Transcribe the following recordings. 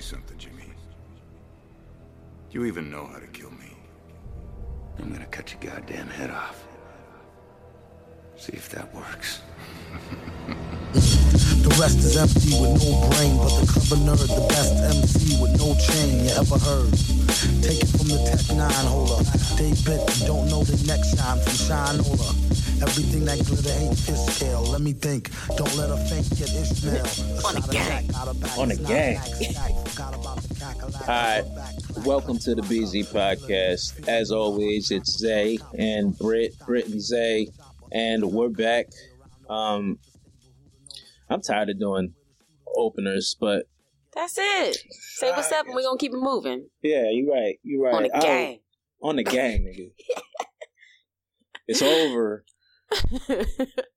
me something, Jimmy. Do you even know how to kill me? I'm gonna cut your goddamn head off. See if that works. The rest is empty with no brain, but the clever nerd, the best MC with no chain you ever heard. Take it from the Tech 9 holder. They bit, you don't know the next shine from Shinola. Everything that glitter ain't piss scale. Let me think, don't let her faint get Ishmael. On the gang. On the gang. Hi, welcome to the BZ Podcast. As always, it's Zay and Britt, Britt and Zay, and we're back. Um, I'm tired of doing openers, but That's it. Say what's up, and we're gonna keep it moving yeah, you're right. You're right. on the I- gang. on the gang, nigga. it's over.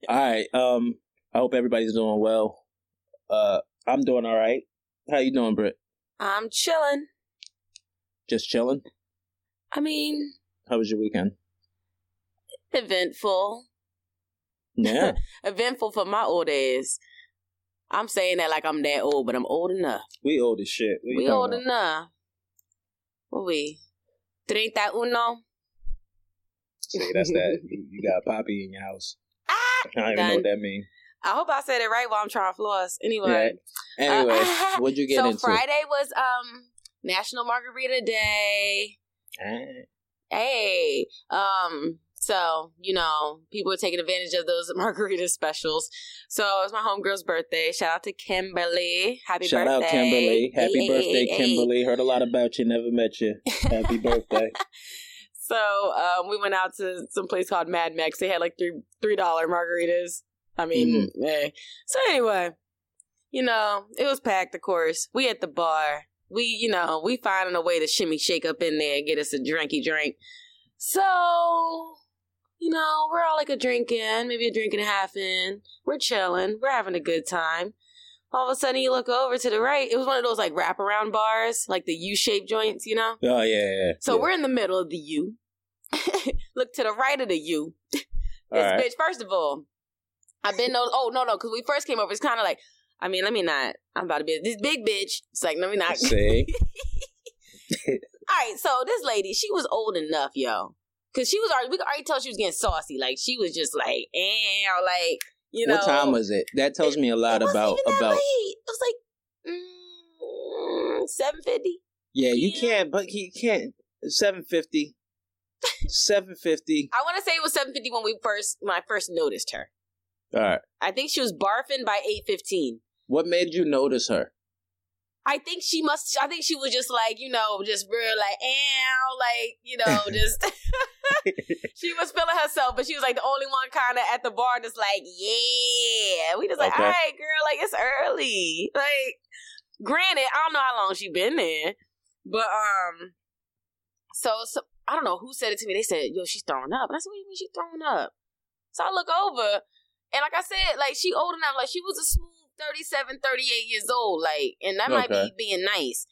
All right. Um, I hope everybody's doing well. Uh, I'm doing all right. How you doing, Britt? I'm chilling. Just chilling. I mean, How was your weekend? eventful. Yeah. Eventful for my old ass. I'm saying that like I'm that old, but I'm old enough. we old as shit. We old about? enough. What we? Treinta uno. See, that's that. You, you got Poppy in your house. Ah, I don't even know what that means. I hope I said it right while I'm trying to floss. Anyway, Anyway, Uh, what'd you get so into? Friday was um National Margarita Day. Ah, Hey, um, so you know, people are taking advantage of those margarita specials. So it was my homegirl's birthday. Shout out to Kimberly. Happy Shout birthday! out Kimberly. Happy Hey, hey, birthday, hey, hey. Kimberly. Heard a lot about you. Never met you. Happy birthday. So um, we went out to some place called Mad Max. They had like three three dollar margaritas. I mean, Mm-hmm. eh. so anyway, you know, it was packed. Of course, we at the bar. We, you know, we finding a way to shimmy shake up in there and get us a drinky drink. So, you know, we're all like a drink in, maybe a drink and a half in. We're chilling. We're having a good time. All of a sudden, you look over to the right. It was one of those like wraparound bars, like the U-shaped joints, you know. Oh yeah, yeah. So yeah. we're in the middle of the U. Look to the right of the U. This right. bitch, first of all, I've been no. Oh no, no, because we first came over. It's kind of like, I mean, let me not. I'm about to be this big bitch. It's like, let me not. See? all right, so this lady, she was old enough, yo, because she was already. We could already tell she was getting saucy. Like she was just like, eh, like, you know. what time was it? That tells me a lot It about about. late. It was like mm, seven fifty. Yeah, you Yeah. can't. But you can't. Seven fifty. Seven fifty. I want to say it was seven fifty when we first when I first noticed her. All right. I think she was barfing by eight fifteen. What made you notice her? I think she must. I think she was just like you know, just real like, ow, like you know, just. she was feeling herself, but she was like the only one kind of at the bar, just like, yeah. We just like, Okay. all right, girl, like it's early. Like, granted, I don't know how long she been there, but um, so, so I don't know who said it to me. They said, yo, she's throwing up, and I said, what do you mean she's throwing up? So I look over, and like I said, like she old enough, like she was a smooth 37, 38 years old, like, and that might be being nice.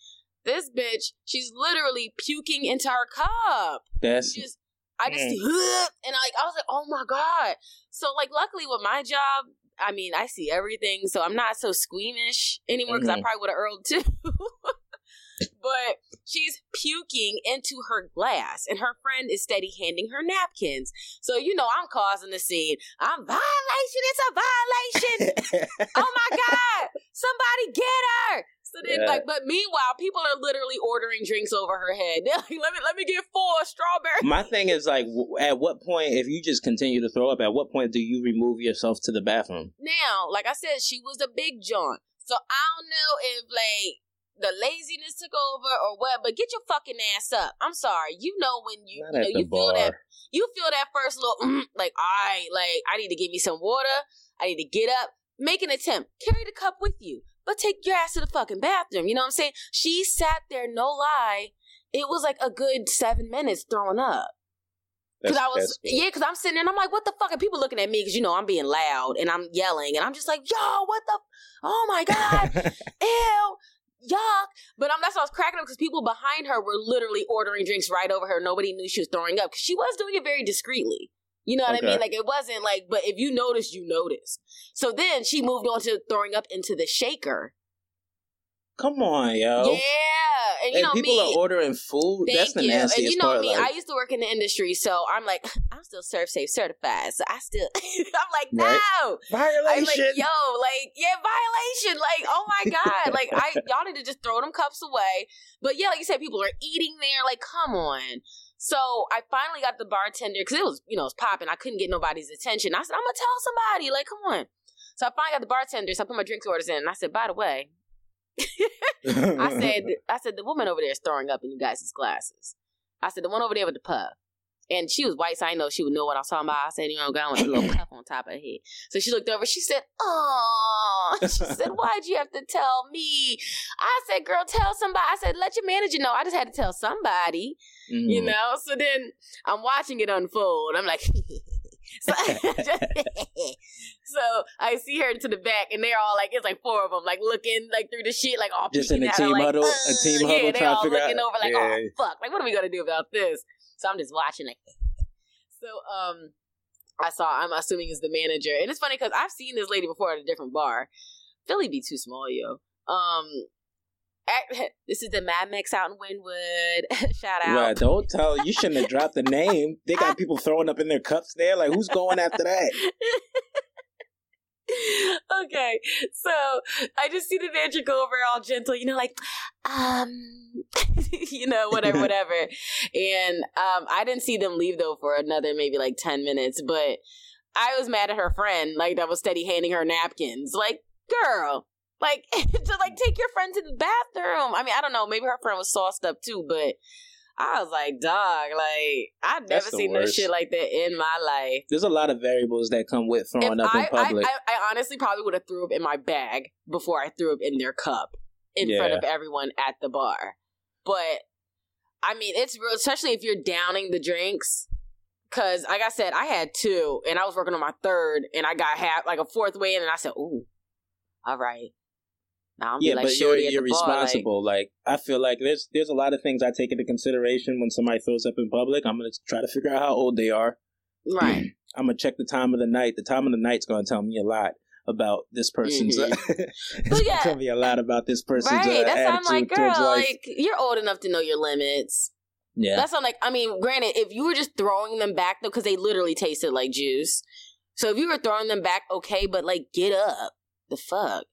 This bitch, she's literally puking into her cup. That's Just, I just, Mm. and like, I was like, oh my god. So like, luckily with my job, I mean, I see everything, so I'm not so squeamish anymore because I Mhm. probably would have earled too. but she's puking into her glass, and her friend is steady handing her napkins. So you know, I'm causing the scene. I'm violation. It's a violation. oh my god! Somebody get her! So then, Yeah. like, but meanwhile, people are literally ordering drinks over her head. They're like, "Let me, let me get four strawberry." My thing is like, at what point, if you just continue to throw up, at what point do you remove yourself to the bathroom? Now, like I said, she was a big John. So I don't know if like the laziness took over or what, but get your fucking ass up. I'm sorry. You know when you Not you, know, you feel that you feel that first little mm, like all right, like I need to give me some water. I need to get up. Make an attempt. Carry the cup with you. But take your ass to the fucking bathroom. You know what I'm saying? She sat there, no lie. It was like a good seven minutes throwing up. Cause I was, yeah, cause I'm sitting there and I'm like, what the fuck? And people looking at me cause you know I'm being loud and I'm yelling and I'm just like, yo, what the, oh my God, ew, yuck. But I'm, that's why I was cracking up because people behind her were literally ordering drinks right over her. Nobody knew she was throwing up because she was doing it very discreetly. You know what I mean? Like it wasn't like, but if you noticed, you noticed. So then she moved on to throwing up into the shaker. Come on, yo. Yeah, and you know people me. are ordering food. That's the you. nastiest and you know part. me, like, I used to work in the industry, so I'm like, I'm still ServSafe certified. So I still, I'm like, no. Right. I'm violation. like, yo, like, yeah, violation. Like, oh my God. like, I y'all need to just throw them cups away. But yeah, like you said, people are eating there. Like, come on. So I finally got the bartender because it was, you know, it was popping. I couldn't get nobody's attention. I said, I'm gonna tell somebody. Like, come on. So I finally got the bartender. So I put my drinks orders in, and I said, by the way, I said, I said the woman over there is throwing up in you guys' glasses. I said the one over there with the puff. And she was white, so I know she would know what I was talking about. I said, you know, with a little puff on top of her head. So she looked over. She said, "Oh," she said, "Why'd you have to tell me?" I said, "Girl, tell somebody." I said, "Let your manager know." I just had to tell somebody, Mm. you know. So then I'm watching it unfold. I'm like, so, so I see her to the back, and they're all like, it's like four of them, like looking like through the shit, like all Just in a team like, huddle- a team yeah, they all looking out- over, like, Yeah. oh fuck, like what are we gonna do about this? So I'm just watching it. So um, I saw. I'm assuming is the manager, and it's funny because I've seen this lady before at a different bar. Philly be too small, yo. Um, this is the Mad Max out in Wynwood. Shout out. Right, don't tell. You shouldn't have dropped the name. They got people throwing up in their cups there. Like, who's going after that? okay, so I just see the manager go over all gentle, you know, like, um, you know, whatever, whatever. And um, I didn't see them leave though for another maybe like 10 minutes, but I was mad at her friend, like, that was steady handing her napkins. Like, girl, like, to like take your friend to the bathroom. I mean, I don't know, maybe her friend was sauced up too, but I was like, dog, like, I've never seen no shit like that in my life. There's a lot of variables that come with throwing If up I, in public. I, I, I honestly probably would have threw up in my bag before I threw up in their cup in front of everyone at the bar. But I mean, it's real, especially if you're downing the drinks. Cause like I said, I had two, and I was working on my third, and I got half like a fourth way in, and I said, "Ooh, all right." Now yeah, like but you're, you're bar, like, responsible. Like, I feel like there's there's a lot of things I take into consideration when somebody throws up in public. I'm gonna try to figure out how old they are. right? I'm gonna check the time of the night. The time of the night's gonna tell me a lot about this person's. Mhm. it's But gonna tell me a lot about this person's Right. uh, That's attitude like, girl, like you're old enough to know your limits. yeah, That's not like I mean, granted, if you were just throwing them back though, because they literally tasted like juice. So if you were throwing them back, okay, but like get up. The fuck.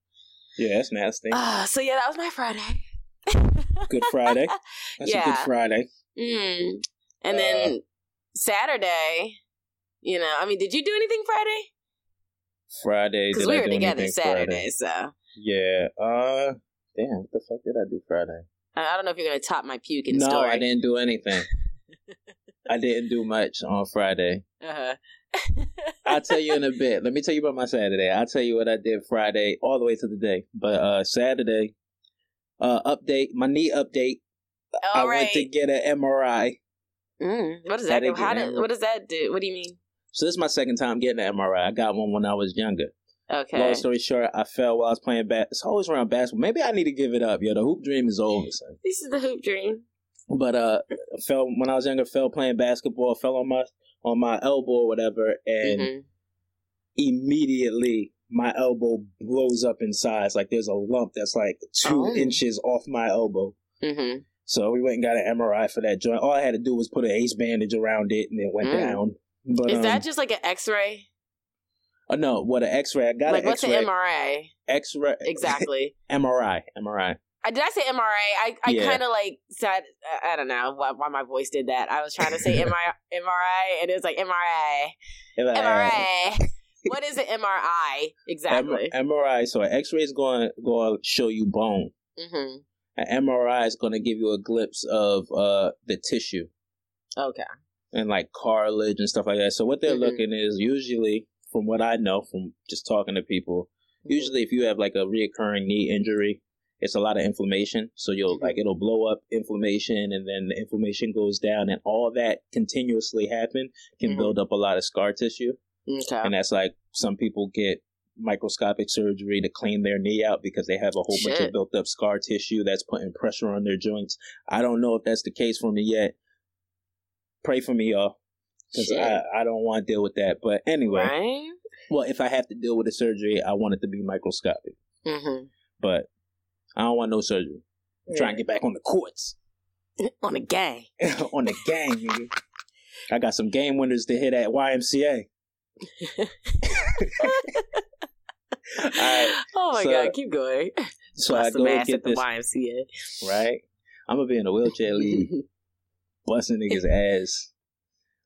Yeah, that's nasty. Ah, so yeah, that was my Friday. Good Friday. That's a Yeah. good Friday. Mm. And Uh, then Saturday, you know, I mean, did you do anything Friday? Friday. Because we were together Saturday, Friday? so Yeah. Uh, damn. What the fuck did I do Friday? I don't know if you're gonna top my puking no, story. I didn't do anything. I didn't do much on Friday. Uh-huh. I'll tell you in a bit. Let me tell you about my Saturday. I'll tell you what I did Friday all the way to the day. But uh Saturday, uh update, my knee update. I All went to get an MRI. Mm, what does that? do? How did, what does that do? What do you mean? So this is my second time getting an MRI. I got one when I was younger. Okay. Long story short, I fell while I was playing bat. It's always around basketball. Maybe I need to give it up. Yo, the hoop dream is over. Son. This is the hoop dream. But uh, fell when I was younger. Fell playing basketball. Fell on my on my elbow or whatever, and Mhm. immediately my elbow blows up in size. Like there's a lump that's like two Oh. inches off my elbow. Mhm. So we went and got an MRI for that joint. All I had to do was put an ace bandage around it, and it went Mm. down. But Is um, that just like an X-ray? oh no, what an X-ray? I got Like an what's X-ray. an MRI X-ray exactly? MRI. MRI. I did I say MRI? I, I Yeah. kind of like said I, don't know why, why my voice did that. I was trying to say MRI, MRI, and it was like MRI, MRI. what is an MRI exactly? M- MRI. So an X-ray is going to show you bone. hmm An MRI is going to give you a glimpse of uh the tissue Okay. and like cartilage and stuff like that. So what they're Mhm. looking is usually, from what I know from just talking to people, Mm-hmm. usually if you have like a reoccurring knee injury, it's a lot of inflammation. So you'll Mhm. like it'll blow up inflammation, and then the inflammation goes down, and all that continuously happen can Mhm. build up a lot of scar tissue. Okay. and that's like some people get microscopic surgery to clean their knee out because they have a whole bunch of built up scar tissue that's putting pressure on their joints. I don't know if that's the case for me yet. Pray for me, y'all, because I, I don't want to deal with that. But anyway, Right. well, if I have to deal with a surgery, I want it to be microscopic. Mm-hmm. But I don't want no surgery. I'm trying to get back on the courts, on the gang. on the gang. Nigga. I got some game winners to hit at YMCA. All right, Oh my so- god, keep going. so Bust I go ass get at the this, YMCA. Right? I'm gonna be in a wheelchair league, busting niggas ass.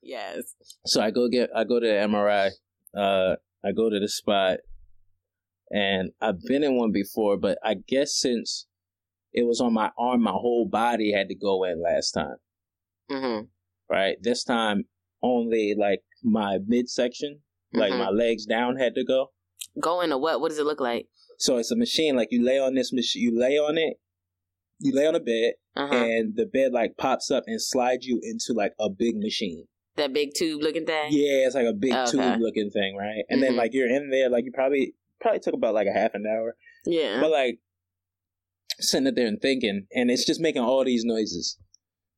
yes. So I go get I go to the MRI. Uh, I go to the spot, and I've been in one before, but I guess since it was on my arm, my whole body had to go in last time. hmm Right, this time only like my midsection, like Mhm. my legs down, had to go. Go into what? What does it look like? So it's a machine. Like you lay on this machine, you lay on it, you lay on a bed, Uh-huh. and the bed like pops up and slides you into like a big machine. that big tube looking thing. Yeah, it's like a big Okay. tube looking thing, right? And then Mhm. like you're in there, like you probably probably took about like a half an hour, Yeah. but like sitting there and thinking, and it's just making all these noises,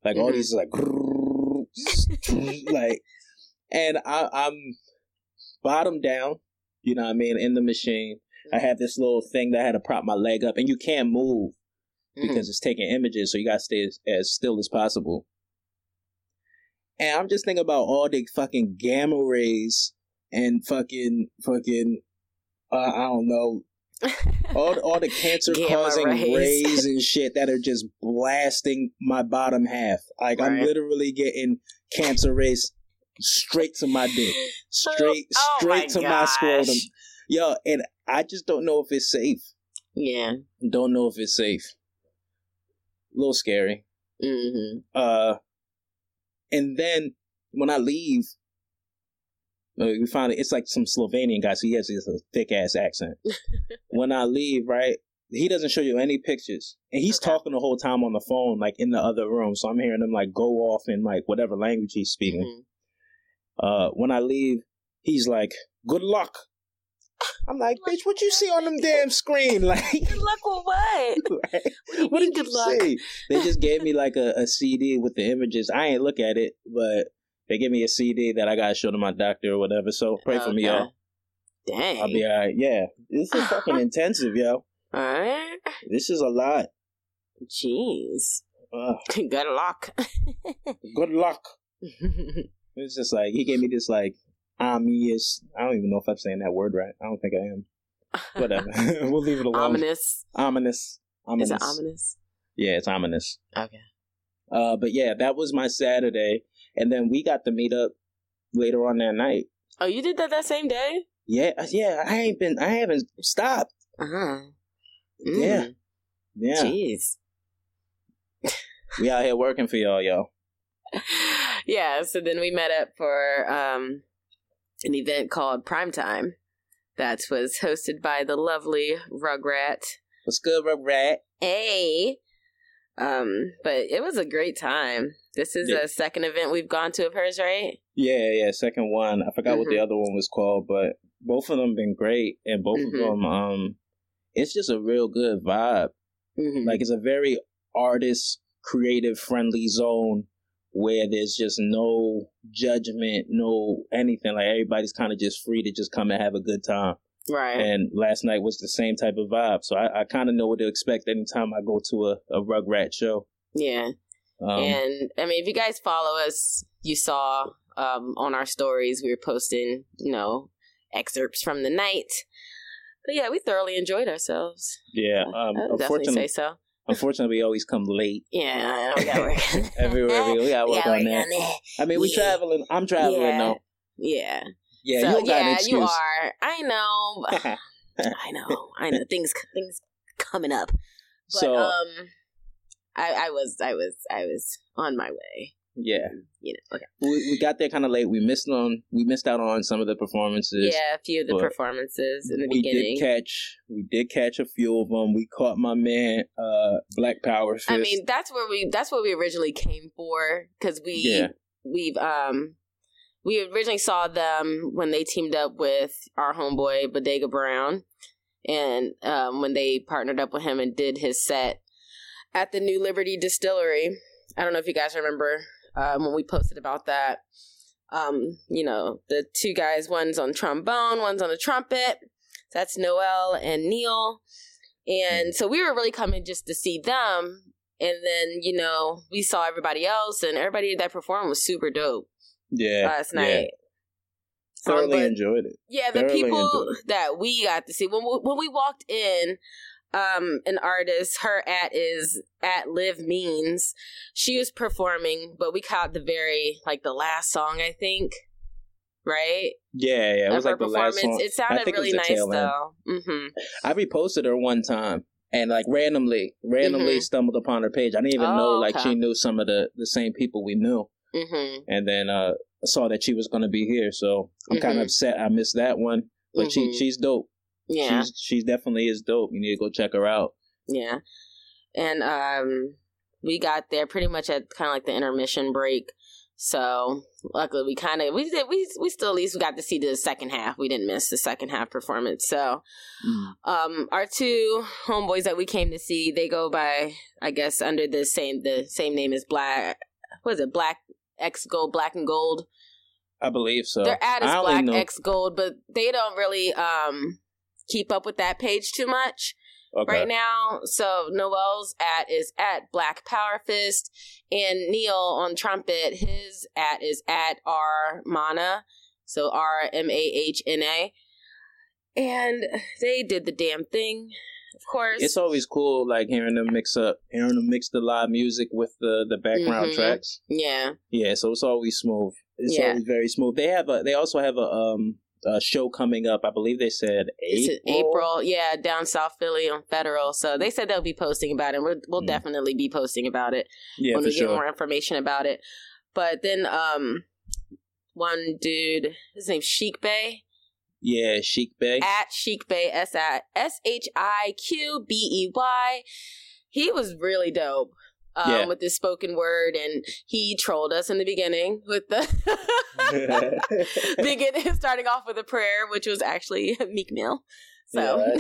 like all Mhm. these like like, and I, I'm bottom down, you know what I mean, in the machine. I have this little thing that I had to prop my leg up, and you can't move because it's taking images, so you gotta stay as, as still as possible. And I'm just thinking about all the fucking gamma rays and fucking fucking uh, I don't know all all the cancer causing rays. rays. and shit that are just blasting my bottom half. Like I'm literally getting cancer rays straight to my dick, straight Oh my straight to my scrotum. Yo, and I just don't know if it's safe. Yeah. Don't know if it's safe. A little scary. hmm Uh, and then when I leave, we found it. It's like some Slovenian guy, so he has this thick ass accent. when I leave, right, he doesn't show you any pictures, and he's Okay. talking the whole time on the phone, like in the other room. So I'm hearing him like go off in like whatever language he's speaking. Mhm. Uh, when I leave, he's like, "Good luck." I'm like, "Bitch, what you see on them damn screen?" Like, Good luck with what? right? What What did good you luck? say? They just gave me like a, a CD with the images. I ain't look at it, but they give me a CD that I gotta show to my doctor or whatever. So pray for me, y'all. Dang. I'll be alright. Yeah, this is fucking intensive, yo. All right. This is a lot. Jeez. Ugh, Good luck. good luck. It's just like he gave me this like ominous. I don't even know if I'm saying that word right. I don't think I am. Whatever. we'll leave it alone. Ominous. Ominous. Ominous. Is it ominous? Yeah, it's ominous. Okay. Uh, but yeah, that was my Saturday, and then we got to meet up later on that night. Oh, you did that that same day? Yeah, yeah. I ain't been. I haven't stopped. Uh huh. Yeah. Yeah, Jeez. we out here working for y'all, y'all. yeah. So then we met up for um, an event called Primetime. That was hosted by the lovely Rugrat. What's good, Rugrat? Um, but it was a great time. This is Yeah. a second event we've gone to of hers, right? Yeah, yeah. Second one. I forgot what the Mhm. other one was called, but both of them been great, and both Mhm. of them, um, it's just a real good vibe. Mm-hmm. Like it's a very artist, creative, friendly zone where there's just no judgment, no anything. Like everybody's kind of just free to just come and have a good time. Right. And last night was the same type of vibe. So I, I kind of know what to expect anytime I go to a, a Rugrat show. yeah. Um, and I mean, if you guys follow us, you saw um, on our stories we were posting, you know, excerpts from the night. But yeah, we thoroughly enjoyed ourselves. yeah. Um, definitely unfortunately, say so. unfortunately, we always come late. Yeah, we got work. Everywhere we, we We work on work that. on that. I mean, we Yeah. traveling. I'm traveling yeah. though. Yeah. Yeah, so, you don't got an yeah, you are. I know. I know. I know. Things things coming up. But so um I I was I was I was on my way. yeah, You know. Okay. we, we got there kind of late. We missed on. We missed out on some of the performances. Yeah, a few of the performances in the we beginning. did catch. We did catch a few of them. We caught my man, uh, Black Power Fist. I mean, that's where we that's what we originally came for because we Yeah. we've um we originally saw them when they teamed up with our homeboy Bodega Brown, and um when they partnered up with him and did his set at the New Liberty Distillery. I don't know if you guys remember um, when we posted about that. Um, you know, the two guys, one's on trombone, one's on the trumpet. That's Noel and Neil. And so we were really coming just to see them. And then, you know, we saw everybody else, and everybody that performed was super dope Yeah. last yeah. night. Um, Thoroughly but- enjoyed it. Yeah, the Thoroughly people that we got to see when we, when we walked in, um, an artist, her at is at Live Means. She was performing, but we caught the very like the last song, I think. Right? Yeah, yeah. It was like the last song. It sounded think it really nice though. Mm-hmm. I reposted her one time and like randomly, randomly Mhm. stumbled upon her page. I didn't even Oh, know like okay. she knew some of the the same people we knew. Mm-hmm. And then uh saw that she was going to be here, so I'm kind Mhm. of upset I missed that one. But she Mhm. she's dope. Yeah. She's she's definitely is dope. You need to go check her out. Yeah. And um we got there pretty much at kind of like the intermission break. So luckily we kind of we did we we still at least we got to see the second half. We didn't miss the second half performance. So um our two homeboys that we came to see, they go by I guess under the same the same name as Black Was it? Black X Gold, Black and Gold. I believe so. Their ad is Black X Gold, but they don't really um keep up with that page too much okay. right now. So Noel's at is at Black Power Fist, and Neil on trumpet, his at is at R Mana, so R M A H N A, and they did the damn thing, of course. It's always cool, like hearing them mix up, hearing them mix the live music with the the background Mhm. tracks. yeah, Yeah, so it's always smooth. It's Yeah. always very smooth. They have a. They also have a um a show coming up. I believe they said April. April, yeah, down South Philly on Federal. So they said they'll be posting about it. We'll, we'll Mm. definitely be posting about it. Yeah, when we get sure. more information about it. But then um one dude, his name's Shiq Bey. Yeah, Shiq Bey. At Shiq Bey S H I Q B E Y. He was really dope. Um, Yeah. with his spoken word and he trolled us in the beginning with the beginning starting off with a prayer, which was actually Meek Mill. So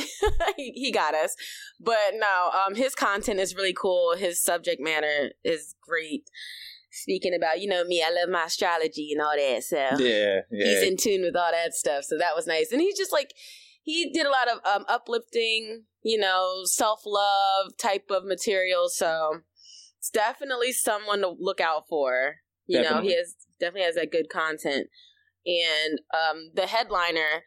he, he got us. But no, um his content is really cool. His subject matter is great. Speaking about, you know me, I love my astrology and all that. So yeah, yeah. he's in tune with all that stuff. So that was nice. And he's just like he did a lot of um uplifting, you know, self love type of material. So it's definitely someone to look out for. You know, he has definitely has that good content. And um the headliner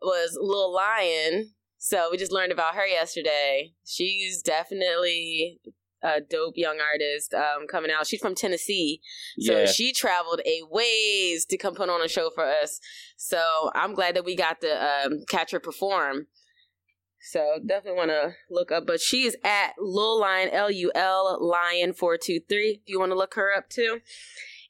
was Lil Lion. So we just learned about her yesterday. She's definitely a dope young artist um, coming out. She's from Tennessee. So yeah. she traveled a ways to come put on a show for us. So I'm glad that we got to um, catch her perform. So definitely want to look up. But she's at Lil Lion, L U L Lion 423. If you want to look her up too.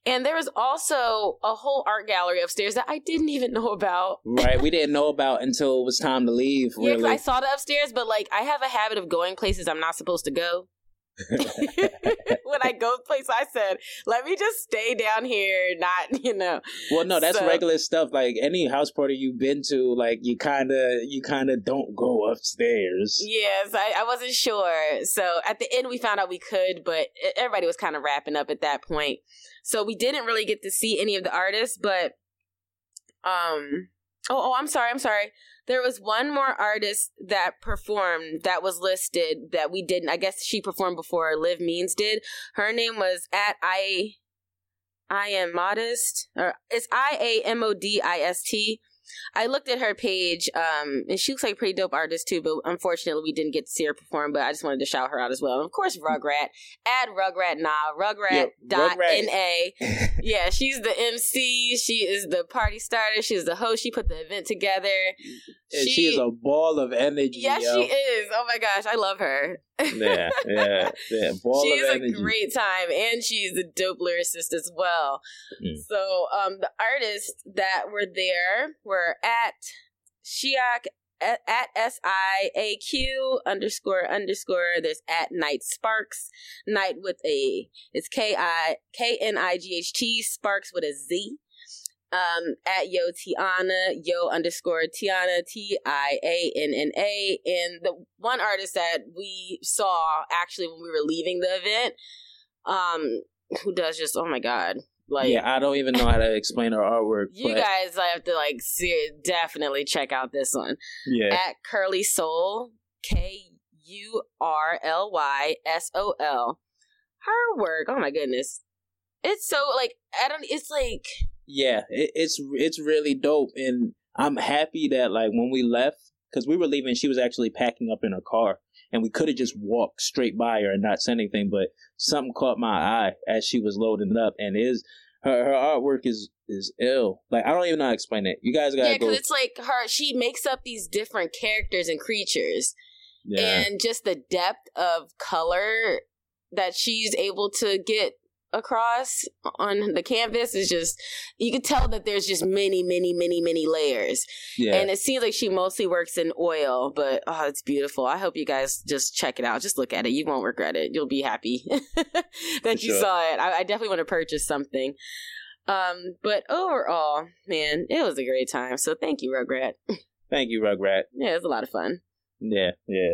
And there was also a whole art gallery upstairs that I didn't even know about. right. We didn't know about until it was time to leave. Yeah, Really. I saw it upstairs, but like I have a habit of going places I'm not supposed to go. when I go place, I said, "Let me just stay down here, not you know." well, no, that's So- regular stuff. Like any house party you've been to, like you kind of, you kind of don't go upstairs. Yes, I, I wasn't sure. So at the end, we found out we could, but everybody was kind of wrapping up at that point. So we didn't really get to see any of the artists, but um, oh, oh, I'm sorry, I'm sorry. There was one more artist that performed that was listed that we didn't. I guess she performed before Liv Means did. Her name was at I. I am modest, or it's I A M O D I S T. I looked at her page, um, and she looks like a pretty dope artist too. But unfortunately, we didn't get to see her perform. But I just wanted to shout her out as well. And of course, Rugrat. Add Rugrat now. Rugrat Yeah, dot Rugrat. na. Yeah, she's the MC. She is the party starter. She's the host. She put the event together. And she, is a ball of energy. Yes, yo. she is. Oh my gosh, I love her. Yeah, yeah, yeah. Ball she is energy. a great time, and she's a dope lyricist as well. Mm. So, um, the artists that were there were at Shiak at, at S I A Q underscore underscore. There's at Night Sparks. Night with a it's K I K N I G H T Sparks with a Z. Um, at Yo Tiana, Yo underscore Tiana, T I A N N A. And the one artist that we saw actually when we were leaving the event, um, who does just, oh my God. Like, yeah, I don't even know how to explain her artwork. you but guys have to like see, definitely check out this one yeah, at Curly Soul, K U R L Y S O L. Her work, oh my goodness, it's so like I don't. It's like yeah, it, it's it's really dope, and I'm happy that like when we left because we were leaving, she was actually packing up in her car, and we could have just walked straight by her and not said anything, but something caught my eye as she was loading up, and is her her artwork is is ill. Like I don't even know how to explain it. You guys gotta yeah, go. because it's like her. She makes up these different characters and creatures, yeah. and just the depth of color that she's able to get across on the canvas is just you can tell that there's just many many many many layers. Yeah. and it seems like she mostly works in oil but oh it's beautiful. I hope you guys just check it out. Just look at it. You won't regret it. You'll be happy that For you sure. saw it. I, I definitely want to purchase something. Um but overall man it was a great time. So thank you rugrat. Thank you, Rugrat. yeah it was a lot of fun. Yeah, yeah.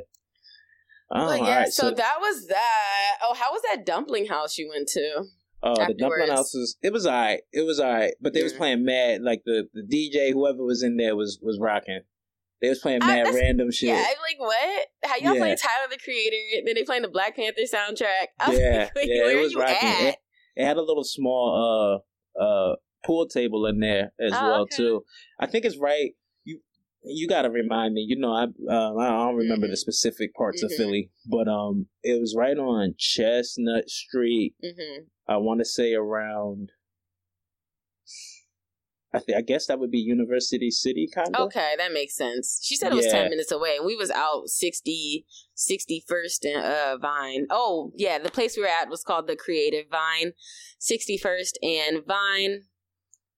Oh, but yeah right, so, that was that oh how was that dumpling house you went to Oh, the dumpling house was it was alright. It was alright, but they was playing mad like the the DJ whoever was in there was was rocking. They was playing mad that's- random shit. Yeah, I'm like, what? How y'all Yeah. playing Tyler the Creator? Then they playing the Black Panther soundtrack. I Yeah, like, yeah, it was you rocking. at? It had a little small uh uh pool table in there as Oh, well okay. too. I think it's right. You got to remind me. You know, I um, I don't remember the Mhm. specific parts Mhm. of Philly, but um, it was right on Chestnut Street. hmm I want to say around. I think I guess that would be University City, kind of. Okay, that makes sense. She said it was Yeah. 10 minutes away. and We was out 60, 61st and uh, Vine. Oh, yeah, the place we were at was called the Creative Vine, 61st and Vine.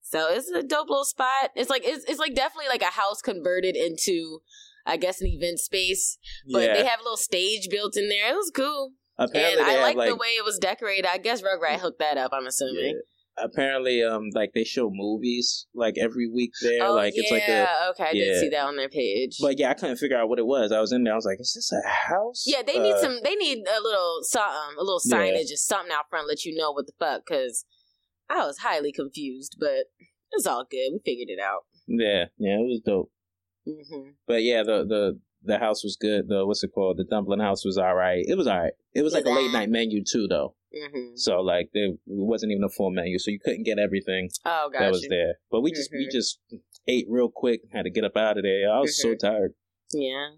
So it's a dope little spot. It's like it's, it's like definitely like a house converted into I guess an event space, but yeah. they have a little stage built in there. It was cool. apparently and I like like the way it was decorated. I guess Rugrat hooked that up. I'm assuming. yeah. apparently um like they show movies like every week there. oh like yeah, it's like a okay. I yeah. did see that on their page. But yeah, I couldn't figure out what it was. I was in there. I was like, "Is this a house?" yeah, they need Uh, some. They need a little something, a little signage or something out front, let you know what the fuck. Because I was highly confused, but it's all good. We figured it out. Yeah, yeah, it was dope. hmm But yeah, the the the house was good. The what's it called? The dumpling house was all right. It was all right. It was like a late night menu too, though. hmm So like there wasn't even a full menu, so you couldn't get everything Oh, that was there. But we just we Mhm. just ate real quick. Had to get up out of there. I was so Mhm. tired. Yeah.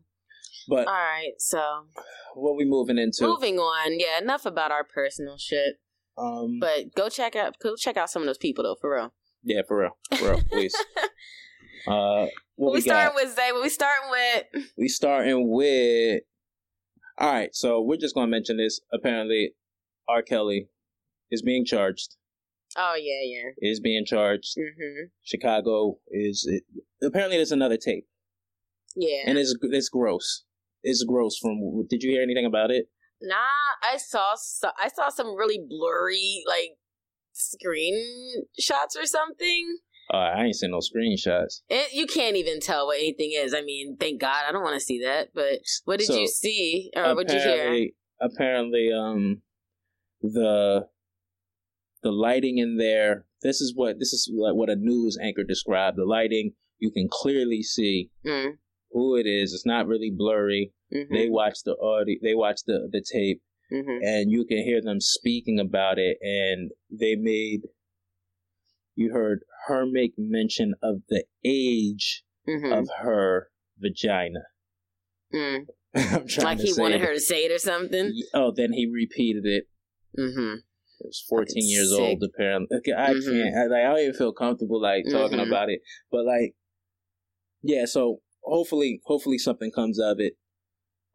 But All right. So what we moving into? moving on. Yeah. Enough about our personal shit. Um, But go check out. Go check out some of those people though. For real. yeah, for real, for real, please. Uh, what we we, starting with Zay. What we starting with? we starting with all right so we're just going to mention this apparently r kelly is being charged Oh yeah, yeah. is being charged hmm chicago is it, apparently there's another tape Yeah. and it's it's gross it's gross from did you hear anything about it Nah, I saw so, I saw some really blurry like screen shots or something. uh, i ain't seen no screenshots It, you can't even tell what anything is. I mean, thank God, I don't want to see that. But what did So, you see or what did you hear? apparently um the the lighting in there this is what this is like what a news anchor described the lighting you can clearly see Mm, who it is. It's not really blurry. Mhm, They watch the audio, they watch the the tape, mhm. and you can hear them speaking about it. And they made, you heard her make mention of the age Mhm, of her vagina. mm. Like he wanted it. her to say it or something. Oh, then he repeated it. Mm-hmm. It was 14 Fucking years sick. old, apparently. Okay, I Mhm. can't. I, like, I don't even feel comfortable like talking Mhm. about it. But like, yeah. So hopefully, hopefully something comes of it.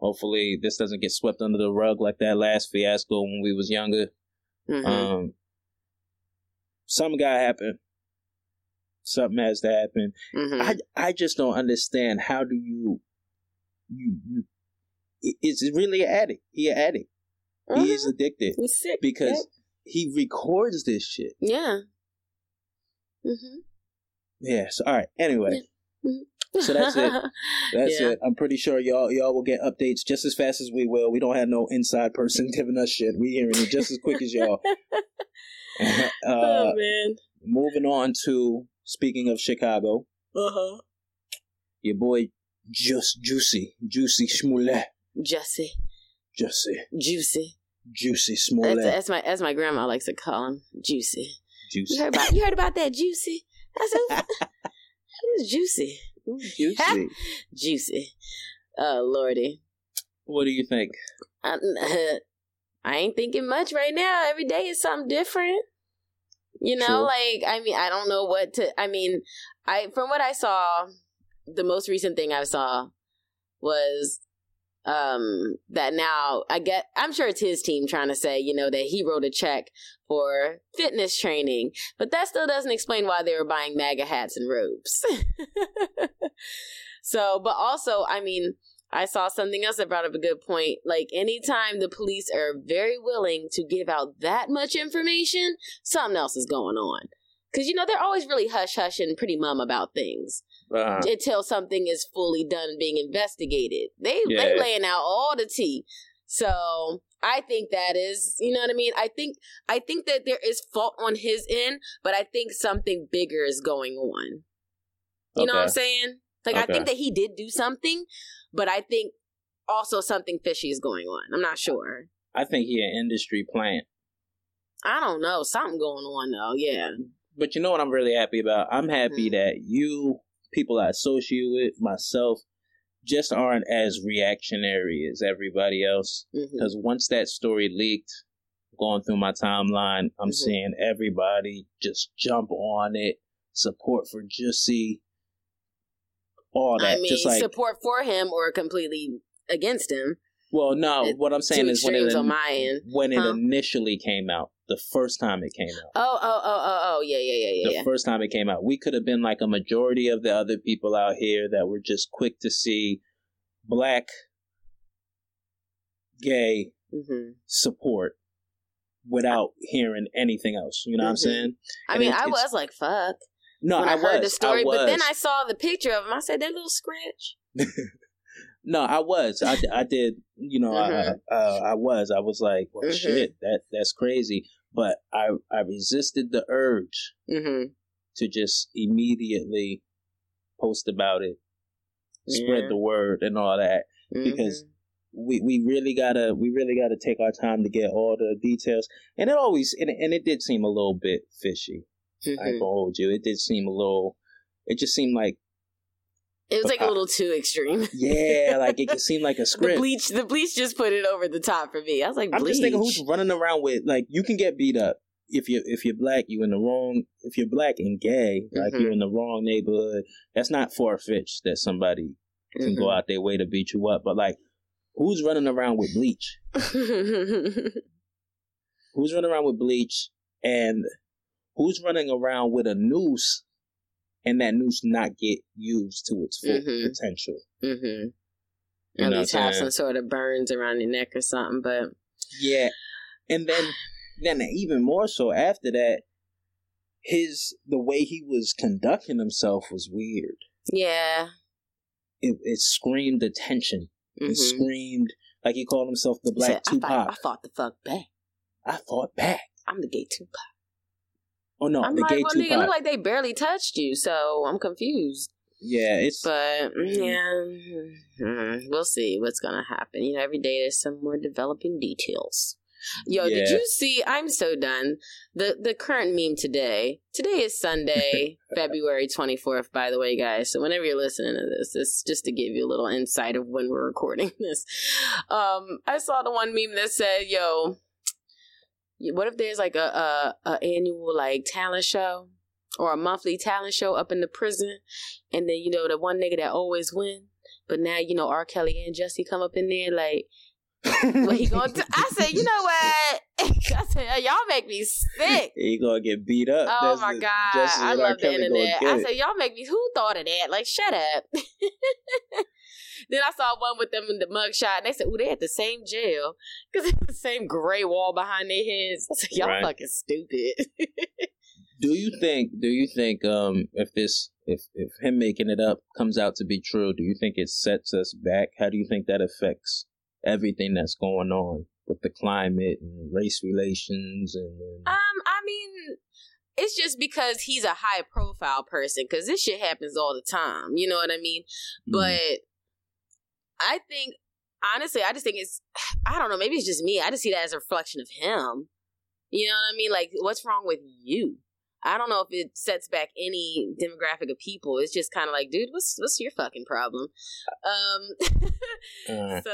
Hopefully this doesn't get swept under the rug like that last fiasco when we was younger. Mm-hmm. Um, something got to happen. Something has to happen. mm-hmm. I I just don't understand how do you you you. Is it- It's really an addict. He an addict. He is addicted He's sick because he records this shit. yeah. Mm-hmm. Yeah. So all right. Anyway, So that's it. that's Yeah. it. I'm pretty sure y'all y'all will get updates just as fast as we will. We don't have no inside person giving us shit. We hearing it just as quick as y'all. uh, oh man. moving on to speaking of Chicago, Uh huh. your boy Just Juicy Juicy Schmoulet Jesse, Juicy, Juicy. juicy That's, Smollett, that's my as my grandma likes to call him, Juicy. juicy, You heard about you heard about that Juicy? That's said, who's Juicy? juicy. Juicy. Oh lordy. what do you think? I, I ain't thinking much right now. Every day is something different. You know, True. like I mean, I don't know what to. I mean, I from what I saw, the most recent thing I saw was um that now I get I'm sure it's his team trying to say, you know, that he wrote a check for fitness training, but that still doesn't explain why they were buying MAGA hats and robes. so, but also, I mean, I saw something else that brought up a good point. Like anytime the police are very willing to give out that much information, something else is going on. Cause you know, they're always really hush hush and pretty mum about things Uh, until something is fully done being investigated. They Yeah. they laying out all the tea. So I think that is, you know what I mean. I think I think that there is fault on his end, but I think something bigger is going on. You know what I'm saying? Like I think that he did do something, but I think also something fishy is going on. I'm not sure. I think he an industry plant. I don't know. Something going on though. Yeah. But you know what I'm really happy about? I'm happy Mhm. that you, people I associate with, myself, just aren't as reactionary as everybody else. Because once that story leaked, going through my timeline, I'm Mhm. seeing everybody just jump on it, support for Jussie, all that. I mean, just like, support for him or completely against him. well, no, it- what I'm saying is when it, extremes on my end. when it Huh? initially came out, the first time it came out. Oh, oh, oh, oh, oh, yeah, yeah, yeah, yeah. the yeah. first time it came out. We could have been like a majority of the other people out here that were just quick to see black, gay hmm support without hearing anything else. You know what I'm Mhm. saying? I And mean, I was like, fuck. No, I, I, heard was. the story, but then I saw the picture of him. I said, that little scratch. No, I was. I, I did. You know, Mhm. I, uh, I was. I was like, well, Mhm. shit, that that's crazy. But I I resisted the urge Mm-hmm. to just immediately post about it, spread Yeah. the word, and all that. Because we we really gotta we really gotta take our time to get all the details. And it always and, and it did seem a little bit fishy. I Mhm. gonna hold you. It did seem a little. It just seemed like it was but like a I- little too extreme. yeah, like it just seemed like a the script. bleach, the bleach just put it over the top for me. I was like, I'm bleach. just thinking who's running around with like you can get beat up if you if you're black you in the wrong if you're black and gay like Mhm. you're in the wrong neighborhood that's not far fetched that somebody can go Mhm. out their way to beat you up but like who's running around with bleach who's running around with bleach and who's running around with a noose and that noose not get used to its full Mhm. potential mm-hmm. You At least have some sort of burns around your neck or something. But Yeah, and then then even more so after that, his the way he was conducting himself was weird. yeah, It, it screamed attention. mm-hmm. It screamed like he called himself the He Black said, I fought, I fought the fuck back. I fought back. I'm the gay Tupac. Oh no, I'm the like, gay well, nigga, Tupac. look like they barely touched you, so I'm confused. yeah, it's But yeah, we'll see what's gonna happen. You know, every day there's some more developing details. Yo, did you see? I'm so done. The the current meme today. Today is Sunday, February 24th. By the way, guys. So whenever you're listening to this, this just to give you a little insight of when we're recording this. Um, I saw the one meme that said, "Yo, what if there's like a a, a annual like talent show?" Or a monthly talent show up in the prison, and then you know the one nigga that always win, but now you know R. Kelly and Jussie come up in there like, what he going to? I said, you know what? I said, y'all make me sick. he gonna get beat up. Oh That's my the- god, I love the internet. I said, y'all make me. Who thought of that? Like, shut up. then I saw one with them in the mugshot, and they said, "Ooh, they at the same jail because it's the same gray wall behind their heads." I said, "Y'all Right. fucking stupid." Do you think? Do you think? Um, if this, if if him making it up comes out to be true, do you think it sets us back? How do you think that affects everything that's going on with the climate and race relations and? and Um, I mean, it's just because he's a high profile person. Because this shit happens all the time. You know what I mean? Mm. But I think honestly, I just think it's, I don't know, maybe it's just me. I just see that as a reflection of him. You know what I mean? Like, what's wrong with you? I don't know if it sets back any demographic of people. It's just kind of like, dude, what's what's your fucking problem? Um, Uh, so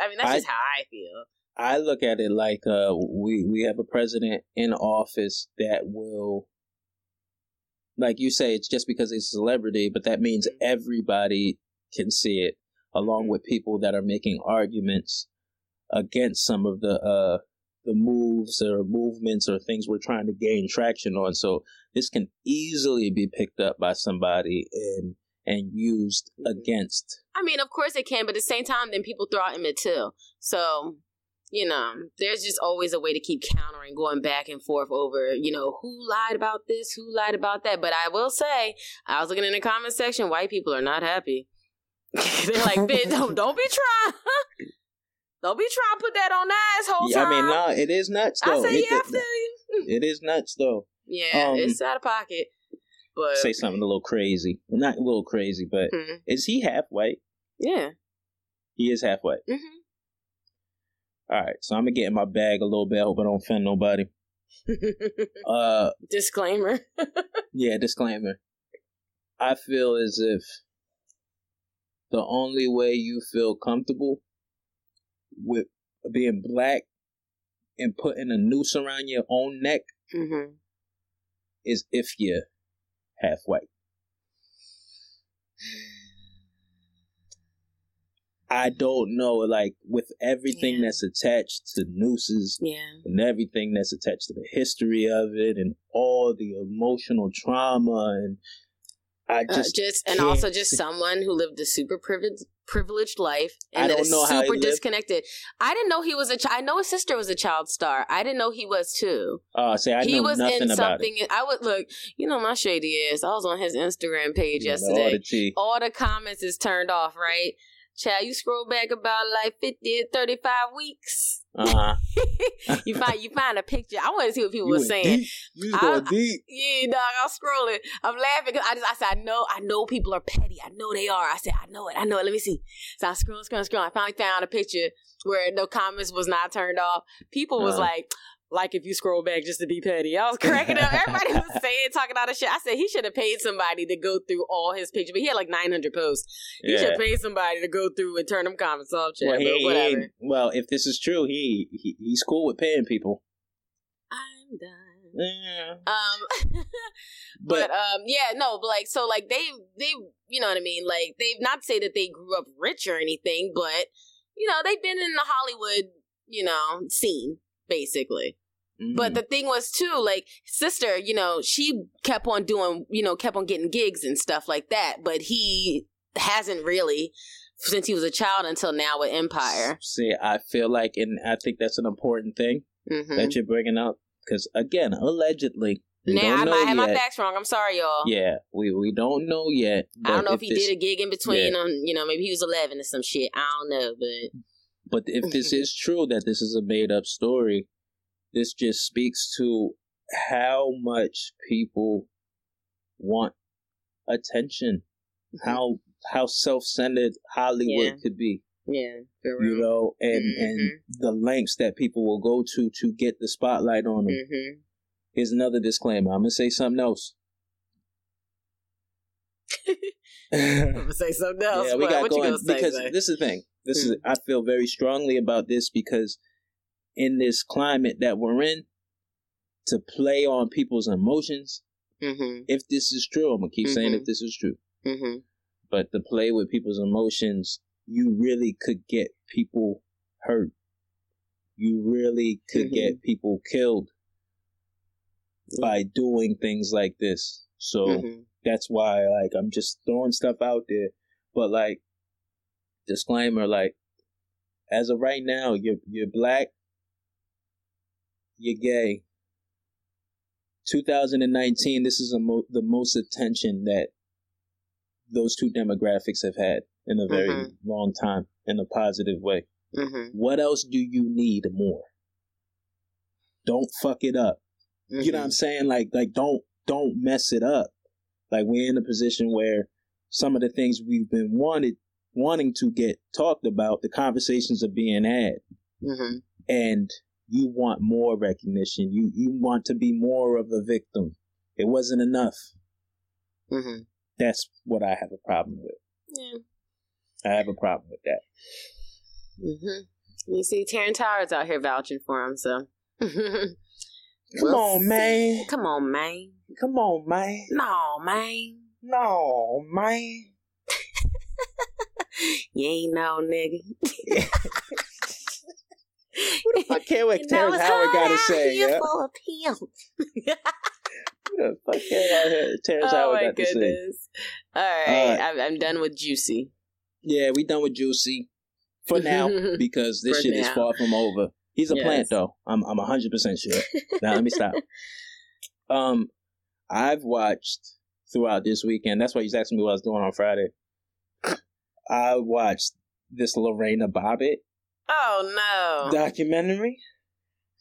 I mean, that's I- just how I feel. I look at it like uh, we we have a president in office that will, like you say, it's just because he's a celebrity, but that means Mhm. everybody can see it, along with people that are making arguments against some of the uh, the moves or movements or things we're trying to gain traction on. So this can easily be picked up by somebody and and used Mhm. against. I mean, of course it can, but at the same time, then people throw out Emmett Till. So, you know, there's just always a way to keep countering, going back and forth over, you know, who lied about this, who lied about that. But I will say, I was looking in the comment section, white people are not happy. They're like, bitch, don't, don't be trying. don't be trying to put that on us whole Yeah, I mean, no, it is nuts I though. say, It- yeah, I feel you. it is nuts though. Yeah, Um, it's out of pocket. But, say something a little crazy. Not a little crazy, but Mhm. is he half white? yeah. He is half white. hmm All right, so I'm gonna get in my bag a little bit. I hope I don't offend nobody. Uh, Disclaimer. yeah, disclaimer. I feel as if the only way you feel comfortable with being black and putting a noose around your own neck hmm is if you're half white. I don't know, like with everything Yeah. that's attached to nooses Yeah. and everything that's attached to the history of it and all the emotional trauma and I Uh, just just and also just see- someone who lived a super privileged privileged life and don't is super disconnected. I didn't know he was a. Ch- I know his sister was a child star. I didn't know he was too. uh say I he know was nothing in about it. something. I would look. You know my shady ass. I was on his Instagram page You yesterday. all the all the comments is turned off, right? Child, you scroll back about like 50, 35 weeks. Uh-huh. you find you find a picture. I want to see what people You were saying. deep. You I- deep. Yeah, dog, I'm scrolling. I'm laughing because I just I said I know I know people are petty. I know they are. I said I know it. I know it. Let me see. So I scroll, scroll. scrolling. I finally found a picture where no comments was not turned off. People was Uh-huh. like, like if you scroll back just to be petty. I was cracking up. Everybody was saying, talking all this shit. I said he should have paid somebody to go through all his pictures, but he had like 900 posts. He should Yeah. have paid somebody to go through and turn them comments off. Chat, Well, he, but he whatever. well, if this is true, he, he he's cool with paying people. I'm done. Yeah. Um, but, But, um, yeah, no, but like so, like they they you know what I mean. Like they've not say that they grew up rich or anything, but you know they've been in the Hollywood you know scene basically. But mhm. the thing was too, like sister, you know, she kept on doing, you know, kept on getting gigs and stuff like that. But he hasn't really since he was a child until now with Empire. see, I feel like, and I think that's an important thing hmm that you're bringing up because again, allegedly, Now I might have my facts wrong. I'm sorry, y'all. Yeah, we we don't know yet. I don't know if, he this- did a gig in between. Yeah. Um, you know, maybe he was 11 or some shit. I don't know, but But if this is true that this is a made up story, this just speaks to how much people want attention. How how self centered Hollywood Yeah. could be. yeah, for You know, and and Mhm. the lengths that people will go to to get the spotlight on them. hmm Here's another disclaimer. I'm gonna say something else. I'm gonna say something else. Yeah, we got going say, because Zay? this is the thing. This Hmm. is I feel very strongly about this because in this climate that we're in, to play on people's emotions, Mhm, if this is true, I'm gonna keep saying if Mhm. this is true, mhm. but to play with people's emotions, you really could get people hurt. You really could Mhm. get people killed by doing things like this. So that's why like I'm just throwing stuff out there. But like disclaimer, like as of right now, you're you're black, you're gay. 2019, this is a mo- the most attention that those two demographics have had in a very Mhm. long time in a positive way. Mhm. What else do you need more? Don't fuck it up. You know what I'm Mhm. saying? Like, like don't don't mess it up. Like we're in a position where some of the things we've been wanted wanting to get talked about. The conversations are being had, Mm-hmm. and you want more recognition. You you want to be more of a victim. It wasn't enough. Mm-hmm. That's what I have a problem with. Yeah. I have a problem with that. Mm-hmm. You see, Terrence Howard out here vouching for him, so. Come We'll on, see. man. Come on, man. Come on, man. No, man. No, man. You ain't no nigga. What the fuck care what You Terrence it's Howard got to say? Yeah? for a pimp. What the fuck care what Terrence oh Howard got to say? goodness. All right, Uh, I'm, I'm done with Jussie. Yeah, we done with Jussie for now because this shit is far from over. He's a Yes. plant though. I'm I'm hundred percent sure. now let me stop. Um, I've watched throughout this weekend. That's why he's asking me what I was doing on Friday. I watched this Lorena Bobbitt Oh no. documentary,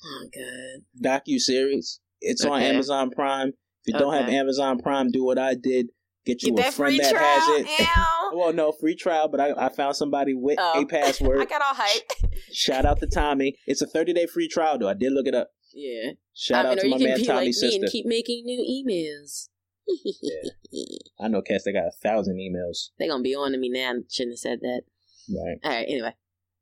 oh god. docu series. It's on Amazon Prime. If you don't have Amazon Prime, do what I did. Get you Get a friend that trial. has it. Well, no free trial, but I, I found somebody with Oh. a password. I got all hype. Shout out to Tommy. It's a 30 day free trial, though. I did look it up. Yeah. Shout I out mean, to my man be Tommy's like me sister. and keep making new emails. yeah. I know cats that got a thousand emails. They're gonna be on to me now. Shouldn't have said that. Right. All right. Anyway,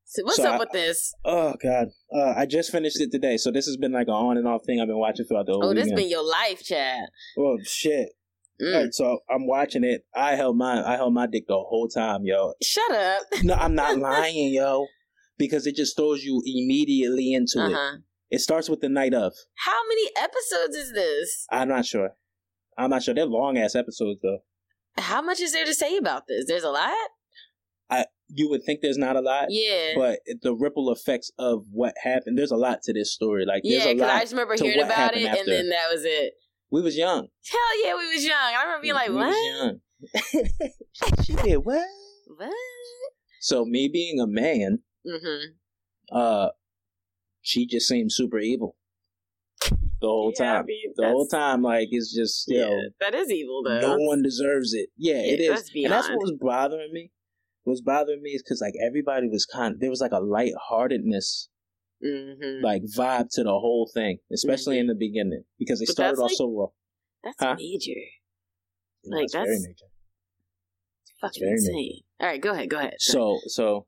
so what's So up I- with this? Oh God. Uh, I just finished it today, so this has been like an on and off thing I've been watching throughout the whole Oh, this weekend. been your life, Chad. Oh shit. Mm. Alright, so I'm watching it. I held my I held my dick the whole time, yo. Shut up. No, I'm not lying, yo. Because it just throws you immediately into Uh it. It starts with the night of. How many episodes is this? I'm not sure. I'm not sure. They're long ass episodes though. How much is there to say about this? There's a lot. You would think there's not a lot. Yeah. but the ripple effects of what happened there's a lot to this story like there's yeah, a because lot I just remember hearing about it, after. and then that was it. we was young Hell yeah, we was young. I remember being like, we "What? was young she did what What?" so me being a man Mm-hmm. uh she just seemed super evil the whole Yeah, I time mean, the whole time like it's just you Yeah, know that is evil though. no one deserves it yeah, it Yeah, is that's and that's what was bothering me what was bothering me is because like everybody was kind there was like a lightheartedness Mm-hmm. like vibe to the whole thing especially in the beginning because they But started off like- so raw That's Huh? major. Know, Like, very that's- major. Fucking very insane. All right, go ahead. Go ahead. So so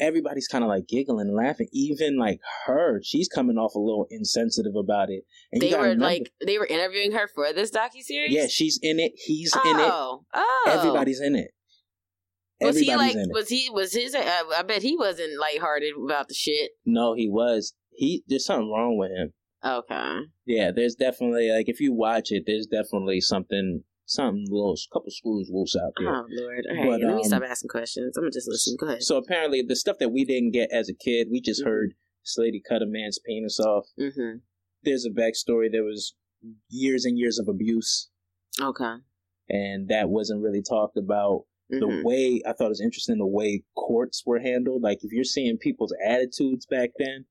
everybody's kind of like giggling and laughing. Even like her, she's coming off a little insensitive about it. And they were remember- like they were interviewing her for this docu series. yeah, she's in it. He's in it. Oh, oh. Everybody's in it. Was he like? Was he? Was his? Uh, I bet he wasn't lighthearted about the shit. No, he was. He there's something wrong with him. Okay. Yeah, there's definitely like if you watch it, there's definitely something, something little, couple screws loose out there. Oh Lord. All right. But, let me um, stop asking questions. I'm gonna just listen. Go ahead. So apparently, the stuff that we didn't get as a kid, we just Mhm. heard this lady cut a man's penis off. mm-hmm. There's a backstory. There was years and years of abuse, Okay. and that wasn't really talked about. The way I thought it was interesting, the way courts were handled. Like if you're seeing people's attitudes back then,